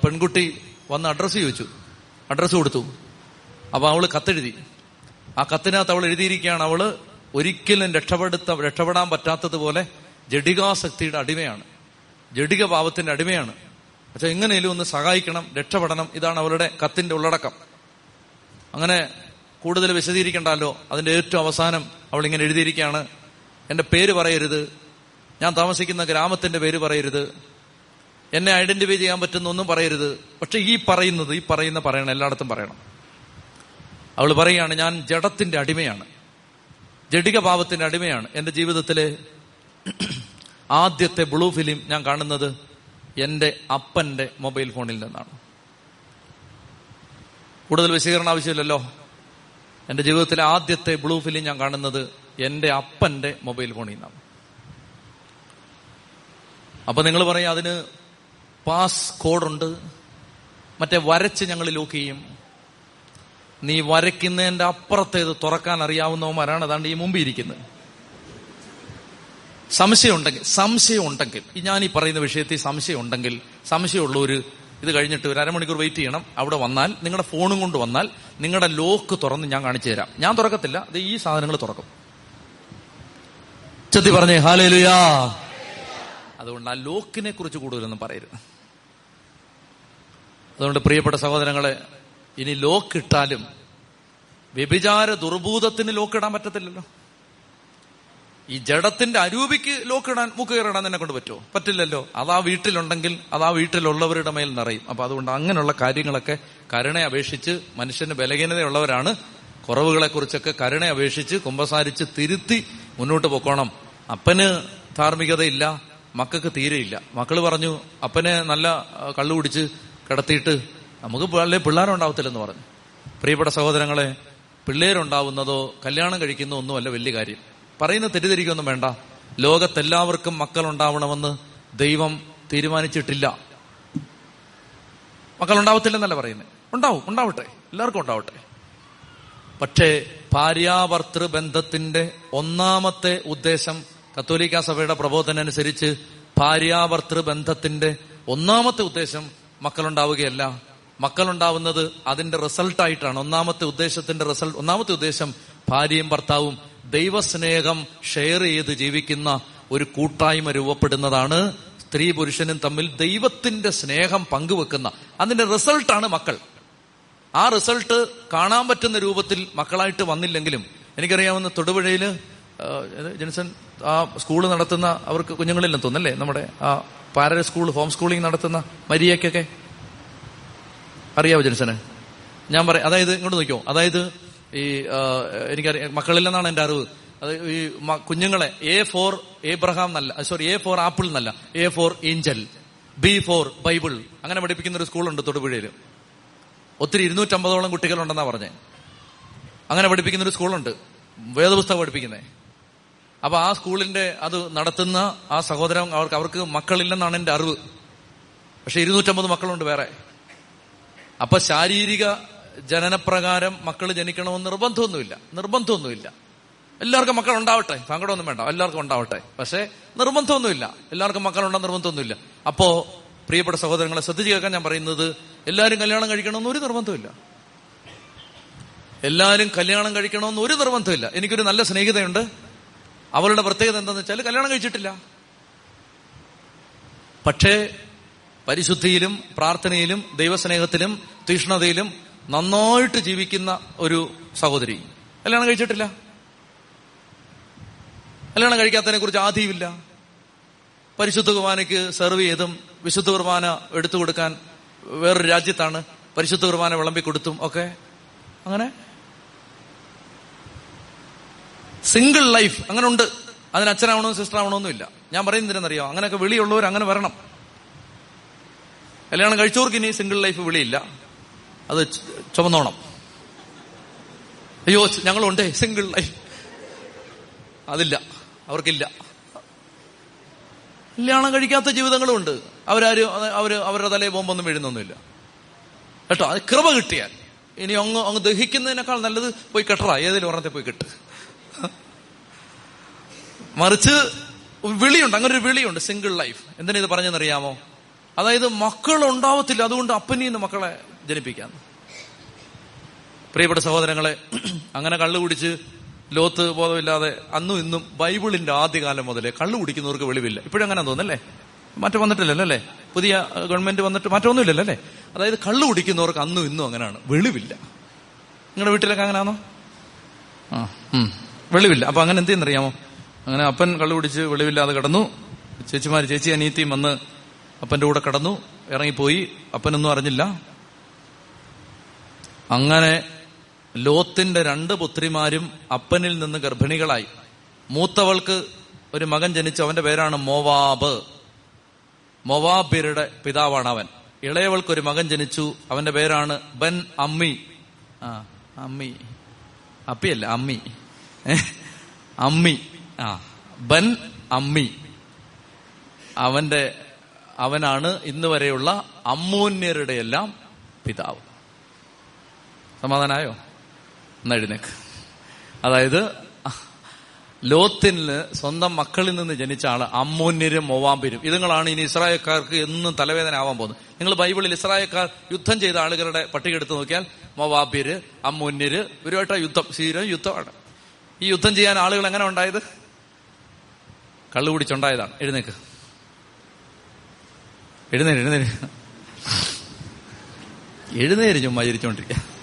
പെൺകുട്ടി വന്ന് അഡ്രസ്സ് ചോദിച്ചു. അഡ്രസ്സ് കൊടുത്തു. അപ്പൊ അവൾ കത്തെഴുതി. ആ കത്തിനകത്ത് അവൾ എഴുതിയിരിക്കുകയാണ് അവൾ ഒരിക്കലും രക്ഷപ്പെടുത്ത രക്ഷപ്പെടാൻ പറ്റാത്തതുപോലെ ജഡികാസക്തിയുടെ അടിമയാണ്. ജഡിക പാപത്തിന്റെ അടിമയാണ്. പക്ഷെ എങ്ങനെയും ഒന്ന് സഹായിക്കണം രക്ഷപ്പെടണം ഇതാണ് അവരുടെ കത്തിന്റെ ഉള്ളടക്കം. അങ്ങനെ കൂടുതൽ വിശദീകരിക്കണ്ടല്ലോ? അതിന്റെ ഏറ്റവും അവസാനം അവൾ ഇങ്ങനെ എഴുതിയിരിക്കുകയാണ്. എന്റെ പേര് പറയരുത്. ഞാൻ താമസിക്കുന്ന ഗ്രാമത്തിന്റെ പേര് പറയരുത്. എന്നെ ഐഡന്റിഫൈ ചെയ്യാൻ പറ്റുന്ന ഒന്നും പറയരുത്. പക്ഷെ ഈ പറയുന്നത് ഈ പറയുന്ന പറയണം എല്ലായിടത്തും പറയണം. അവൾ പറയുകയാണ് ഞാൻ ജഡത്തിന്റെ അടിമയാണ്. ജഡിക പാപത്തിന്റെ അടിമയാണ്. എന്റെ ജീവിതത്തിലെ ആദ്യത്തെ ബ്ലൂ ഫിലിം ഞാൻ കാണുന്നത് എന്റെ അപ്പന്റെ മൊബൈൽ ഫോണിൽ നിന്നാണ്. കൂടുതൽ വിശദീകരണം ആവശ്യമില്ലല്ലോ? എന്റെ ജീവിതത്തിലെ ആദ്യത്തെ ബ്ലൂ ഫിലിം ഞാൻ കാണുന്നത് എന്റെ അപ്പന്റെ മൊബൈൽ ഫോണിൽ നിന്നാണ്. അപ്പൊ നിങ്ങൾ പറയാം അതിന് പാസ് കോഡുണ്ട്. മറ്റേ വരച്ച് ഞങ്ങൾ ലോക്ക് ചെയ്യും. നീ വരയ്ക്കുന്നതിന്റെ അപ്പുറത്തേത് തുറക്കാൻ അറിയാവുന്നവന്മാരാണ് അതാണ്ട് ഈ മുമ്പിൽ ഇരിക്കുന്നത്. സംശയം ഉണ്ടെങ്കിൽ സംശയം ഉണ്ടെങ്കിൽ ഞാൻ ഈ പറയുന്ന വിഷയത്തിൽ സംശയം ഉണ്ടെങ്കിൽ സംശയമുള്ള ഒരു ഇത് കഴിഞ്ഞിട്ട് ഒരു അരമണിക്കൂർ വെയിറ്റ് ചെയ്യണം. അവിടെ വന്നാൽ നിങ്ങളുടെ ഫോണും കൊണ്ട് വന്നാൽ നിങ്ങളുടെ ലോക്ക് തുറന്ന് ഞാൻ കാണിച്ചു തരാം. ഞാൻ തുറക്കത്തില്ല അത് ഈ സാധനങ്ങൾ തുറക്കും. ചെത്തി പറഞ്ഞേ ഹാലേലുയാ. അതുകൊണ്ട് ആ ലോക്കിനെ കുറിച്ച് കൂടുതലൊന്നും പറയരുത്. അതുകൊണ്ട് പ്രിയപ്പെട്ട സഹോദരങ്ങളെ ഇനി ലോക്ക് ഇട്ടാലും വ്യഭിചാര ദുർഭൂതത്തിന് ലോക്ക് ഇടാൻ പറ്റത്തില്ലല്ലോ. ഈ ജഡത്തിന്റെ അരൂപിക്ക് ലോക്കിടാൻ മൂക്ക് കയറിടാൻ തന്നെ കൊണ്ട് പറ്റുമോ? പറ്റില്ലല്ലോ. അതാ വീട്ടിലുണ്ടെങ്കിൽ അതാ വീട്ടിലുള്ളവരുടെ മേൽ നിറയും. അപ്പൊ അതുകൊണ്ട് അങ്ങനെയുള്ള കാര്യങ്ങളൊക്കെ കരുണ അപേക്ഷിച്ച് മനുഷ്യന് ബലഹീനതയുള്ളവരാണ്. കുറവുകളെ കുറിച്ചൊക്കെ കരുണ അപേക്ഷിച്ച് കുമ്പസാരിച്ച് തിരുത്തി മുന്നോട്ട് പൊക്കോണം. അപ്പന് ധാർമ്മികതയില്ല മക്കൾക്ക് തീരെയില്ല. മക്കൾ പറഞ്ഞു അപ്പനെ നല്ല കള്ളു കുടിച്ച് കിടത്തിയിട്ട് നമുക്ക് വളരെ പിള്ളേരുണ്ടാവത്തില്ലെന്ന് പറഞ്ഞു. പ്രിയപ്പെട്ട സഹോദരങ്ങളെ പിള്ളേരുണ്ടാവുന്നതോ കല്യാണം കഴിക്കുന്നോ ഒന്നുമല്ല വലിയ കാര്യം. പറയുന്ന തെറ്റിദ്ധരിക്കൊന്നും വേണ്ട. ലോകത്തെല്ലാവർക്കും മക്കൾ ഉണ്ടാവണമെന്ന് ദൈവം തീരുമാനിച്ചിട്ടില്ല. മക്കൾ ഉണ്ടാവത്തില്ലെന്നല്ല പറയുന്നത് ഉണ്ടാവും ഉണ്ടാവട്ടെ. എല്ലാവർക്കും ഉണ്ടാവട്ടെ. പക്ഷേ ഭാര്യാഭർത്തൃ ബന്ധത്തിന്റെ ഒന്നാമത്തെ ഉദ്ദേശം കത്തോലിക്ക സഭയുടെ പ്രബോധന അനുസരിച്ച് ഭാര്യാഭർത്തൃ ബന്ധത്തിന്റെ ഒന്നാമത്തെ ഉദ്ദേശം മക്കളുണ്ടാവുകയല്ല. മക്കളുണ്ടാവുന്നത് അതിന്റെ റിസൾട്ടായിട്ടാണ്. ഒന്നാമത്തെ ഉദ്ദേശത്തിന്റെ റിസൾട്ട് ഒന്നാമത്തെ ഉദ്ദേശം ഭാര്യയും ഭർത്താവും ദൈവസ്നേഹം ഷെയർ ചെയ്ത് ജീവിക്കുന്ന ഒരു കൂട്ടായ്മ രൂപപ്പെടുന്നതാണ്. സ്ത്രീ പുരുഷനും തമ്മിൽ ദൈവത്തിന്റെ സ്നേഹം പങ്കുവെക്കുന്ന. അതിന്റെ റിസൾട്ടാണ് മക്കൾ. ആ റിസൾട്ട് കാണാൻ പറ്റുന്ന രൂപത്തിൽ മക്കളായിട്ട് വന്നില്ലെങ്കിലും എനിക്കറിയാവുന്ന തൊടുപുഴയിൽ ജെൻസൺ ആ സ്കൂൾ നടത്തുന്ന അവർക്ക് കുഞ്ഞുങ്ങളില്ലെന്ന് തോന്നല്ലേ നമ്മുടെ ആ പാരൽ സ്കൂൾ ഹോം സ്കൂളിംഗ് നടത്തുന്ന മരിയക്കൊക്കെ അറിയാവോ ജെൻസന് ഞാൻ പറയാം അതായത് ഇങ്ങോട്ട് നോക്കിയോ അതായത് ഈ എനിക്കറിയാം മക്കളില്ലെന്നാണ് എന്റെ അറിവ്. അത് ഈ കുഞ്ഞുങ്ങളെ എ ഫോർ ഏബ്രഹാം എന്നല്ല സോറി എ ഫോർ ആപ്പിൾ എന്നല്ല. A for angel B for bible അങ്ങനെ പഠിപ്പിക്കുന്ന ഒരു സ്കൂളുണ്ട് തൊടുപുഴയിൽ. ഒത്തിരി ഇരുന്നൂറ്റമ്പതോളം കുട്ടികളുണ്ടെന്നാ പറഞ്ഞേ. അങ്ങനെ പഠിപ്പിക്കുന്ന ഒരു സ്കൂളുണ്ട്. വേദപുസ്തകം പഠിപ്പിക്കുന്നേ. അപ്പൊ ആ സ്കൂളിന്റെ അത് നടത്തുന്ന ആ സഹോദരൻ അവർക്ക് അവർക്ക് മക്കളില്ലെന്നാണ് എന്റെ അറിവ്. പക്ഷെ ഇരുന്നൂറ്റമ്പത് മക്കളുണ്ട് വേറെ. അപ്പൊ ശാരീരിക ജനനപ്രകാരം മക്കൾ ജനിക്കണമെന്ന് നിർബന്ധമൊന്നുമില്ല. നിർബന്ധമൊന്നുമില്ല. എല്ലാവർക്കും മക്കൾ ഉണ്ടാവട്ടെ സങ്കടമൊന്നും വേണ്ട. എല്ലാവർക്കും ഉണ്ടാവട്ടെ. പക്ഷേ നിർബന്ധമൊന്നുമില്ല. എല്ലാവർക്കും മക്കളുണ്ടെന്ന് നിർബന്ധമൊന്നുമില്ല. അപ്പോ പ്രിയപ്പെട്ട സഹോദരങ്ങളെ ശ്രദ്ധിച്ചു കേൾക്കാൻ ഞാൻ പറയുന്നത് എല്ലാവരും കല്യാണം കഴിക്കണമെന്ന് ഒരു നിർബന്ധമില്ല. എല്ലാവരും കല്യാണം കഴിക്കണമെന്ന് ഒരു നിർബന്ധമില്ല. എനിക്കൊരു നല്ല സ്നേഹിതയുണ്ട്. അവളുടെ പ്രത്യേകത എന്താണെന്ന് വെച്ചാൽ കല്യാണം കഴിച്ചിട്ടില്ല. പക്ഷേ പരിശുദ്ധിയിലും പ്രാർത്ഥനയിലും ദൈവസ്നേഹത്തിലും തീഷ്ണതയിലും നന്നായിട്ട് ജീവിക്കുന്ന ഒരു സഹോദരി. കല്യാണം കഴിച്ചിട്ടില്ല. കല്യാണം കഴിക്കാത്തതിനെ കുറിച്ച് ആദ്യമില്ല പരിശുദ്ധ കുർബാനയ്ക്ക് സെർവ് ചെയ്തും വിശുദ്ധ കുർബാന എടുത്തു കൊടുക്കാൻ വേറൊരു രാജ്യത്താണ്. പരിശുദ്ധ കുർബാന വിളമ്പി കൊടുത്തും ഒക്കെ. അങ്ങനെ. സിംഗിൾ ലൈഫ് അങ്ങനെ ഉണ്ട് അതിന് അച്ഛനാവണോ സിസ്റ്റർ ആവണമെന്നില്ല ഞാൻ പറയുന്നതിനെന്നറിയോ അങ്ങനെയൊക്കെ വിളിയുള്ളവർ അങ്ങനെ വരണം. കല്യാണം കഴിച്ചവർക്ക് ഇനി സിംഗിൾ ലൈഫ് വിളിയില്ല. അത് ചുമന്നോണം. അയ്യോ ഞങ്ങളുണ്ട് സിംഗിൾ ലൈഫ് അതില്ല അവർക്കില്ല. കല്യാണം കഴിക്കാത്ത ജീവിതങ്ങളും ഉണ്ട് അവരാരും അവർ അവരുടെ തലയിൽ ബോംബൊന്നും വീഴുന്നൊന്നുമില്ല. കേട്ടോ അത് കൃപ കിട്ടിയാൽ. ഇനി അങ്ങ് അങ്ങ് ദഹിക്കുന്നതിനേക്കാൾ നല്ലത് പോയി കെട്ടറ. ഏതെങ്കിലും ഒരെണ്ണത്തെ പോയി കെട്ട്. മറിച്ച് വിളിയുണ്ട് അങ്ങനെ ഒരു വിളിയുണ്ട് സിംഗിൾ ലൈഫ് എന്തിനാ ഇത് പറഞ്ഞെന്നറിയാമോ അതായത് മക്കൾ ഉണ്ടാവത്തില്ല അതുകൊണ്ട് അപ്പനീന്ന് മക്കളെ ജനിപ്പിക്കാം. പ്രിയപ്പെട്ട സഹോദരങ്ങളെ അങ്ങനെ കള്ളു കുടിച്ച് ലോത്ത് ബോധമില്ലാതെ അന്നും ഇന്നും ബൈബിളിന്റെ ആദ്യകാലം മുതലേ കള്ളു കുടിക്കുന്നവർക്ക് വെളിവില്ല. ഇപ്പോഴങ്ങനെ തോന്നല്ലേ മാറ്റം വന്നിട്ടില്ലല്ലോ അല്ലേ? പുതിയ ഗവൺമെന്റ് വന്നിട്ട് മാറ്റമൊന്നുമില്ലല്ലോ അല്ലേ? അതായത് കള്ളു കുടിക്കുന്നവർക്ക് അന്നും ഇന്നും അങ്ങനെയാണ്. വെളിവില്ല. നിങ്ങളുടെ വീട്ടിലൊക്കെ അങ്ങനെയാണോ? ആ വെളിവില്ല. അപ്പൊ അങ്ങനെ എന്ത് ചെയ്യുന്നറിയാമോ അങ്ങനെ അപ്പൻ കള്ളു കുടിച്ച് വെളിവില്ലാതെ കിടന്നു. ചേച്ചിമാര് ചേച്ചി അനിയത്തിയും വന്ന് അപ്പന്റെ കൂടെ കടന്നു ഇറങ്ങിപ്പോയി. അപ്പനൊന്നും അറിഞ്ഞില്ല. അങ്ങനെ ലോത്തിന്റെ രണ്ട് പുത്രിമാരും അപ്പനിൽ നിന്ന് ഗർഭിണികളായി. മൂത്തവൾക്ക് ഒരു മകൻ ജനിച്ചു. അവന്റെ പേരാണ് മോവാബ്. മൊവാബിരുടെ പിതാവാണ് അവൻ. ഇളയവൾക്ക് ഒരു മകൻ ജനിച്ചു. അവന്റെ പേരാണ് ബൻ അമ്മി. ആ അമ്മി. അപ്പിയല്ല അമ്മി. അമ്മി. ആ ബൻ അമ്മി. അവന്റെ അവനാണ് ഇന്ന് വരെയുള്ള അമ്മൂന്യരുടെ എല്ലാം പിതാവ്. സമാധാനായോ? എന്നാ അതായത് ലോത്തിന് സ്വന്തം മക്കളിൽ നിന്ന് ജനിച്ച ആൾ അമ്മൂന്യരും മൊവാമ്പിരും. ഇതുങ്ങളാണ് ഇനി ഇസ്രായേൽക്കാർക്ക് എന്നും തലവേദന ആവാൻ പോകുന്നത്. നിങ്ങൾ ബൈബിളിൽ ഇസ്രായേൽക്കാർ യുദ്ധം ചെയ്ത ആളുകളുടെ പട്ടിക എടുത്ത് നോക്കിയാൽ മൊവാബിര് അമ്മൂന്യര് ഇവരുമായിട്ടാ യുദ്ധം സ്ഥിരം യുദ്ധമാണ്. ഈ യുദ്ധം ചെയ്യാൻ ആളുകൾ എങ്ങനെ ഉണ്ടായത്? കള്ളു കുടിച്ചുണ്ടായതാണ് എഴുന്നേക്ക്. എഴുന്നേര് എഴുന്നേര്. എഴുന്നേര് ചുമ്മാ ചിരിച്ചോണ്ടിരിക്കുക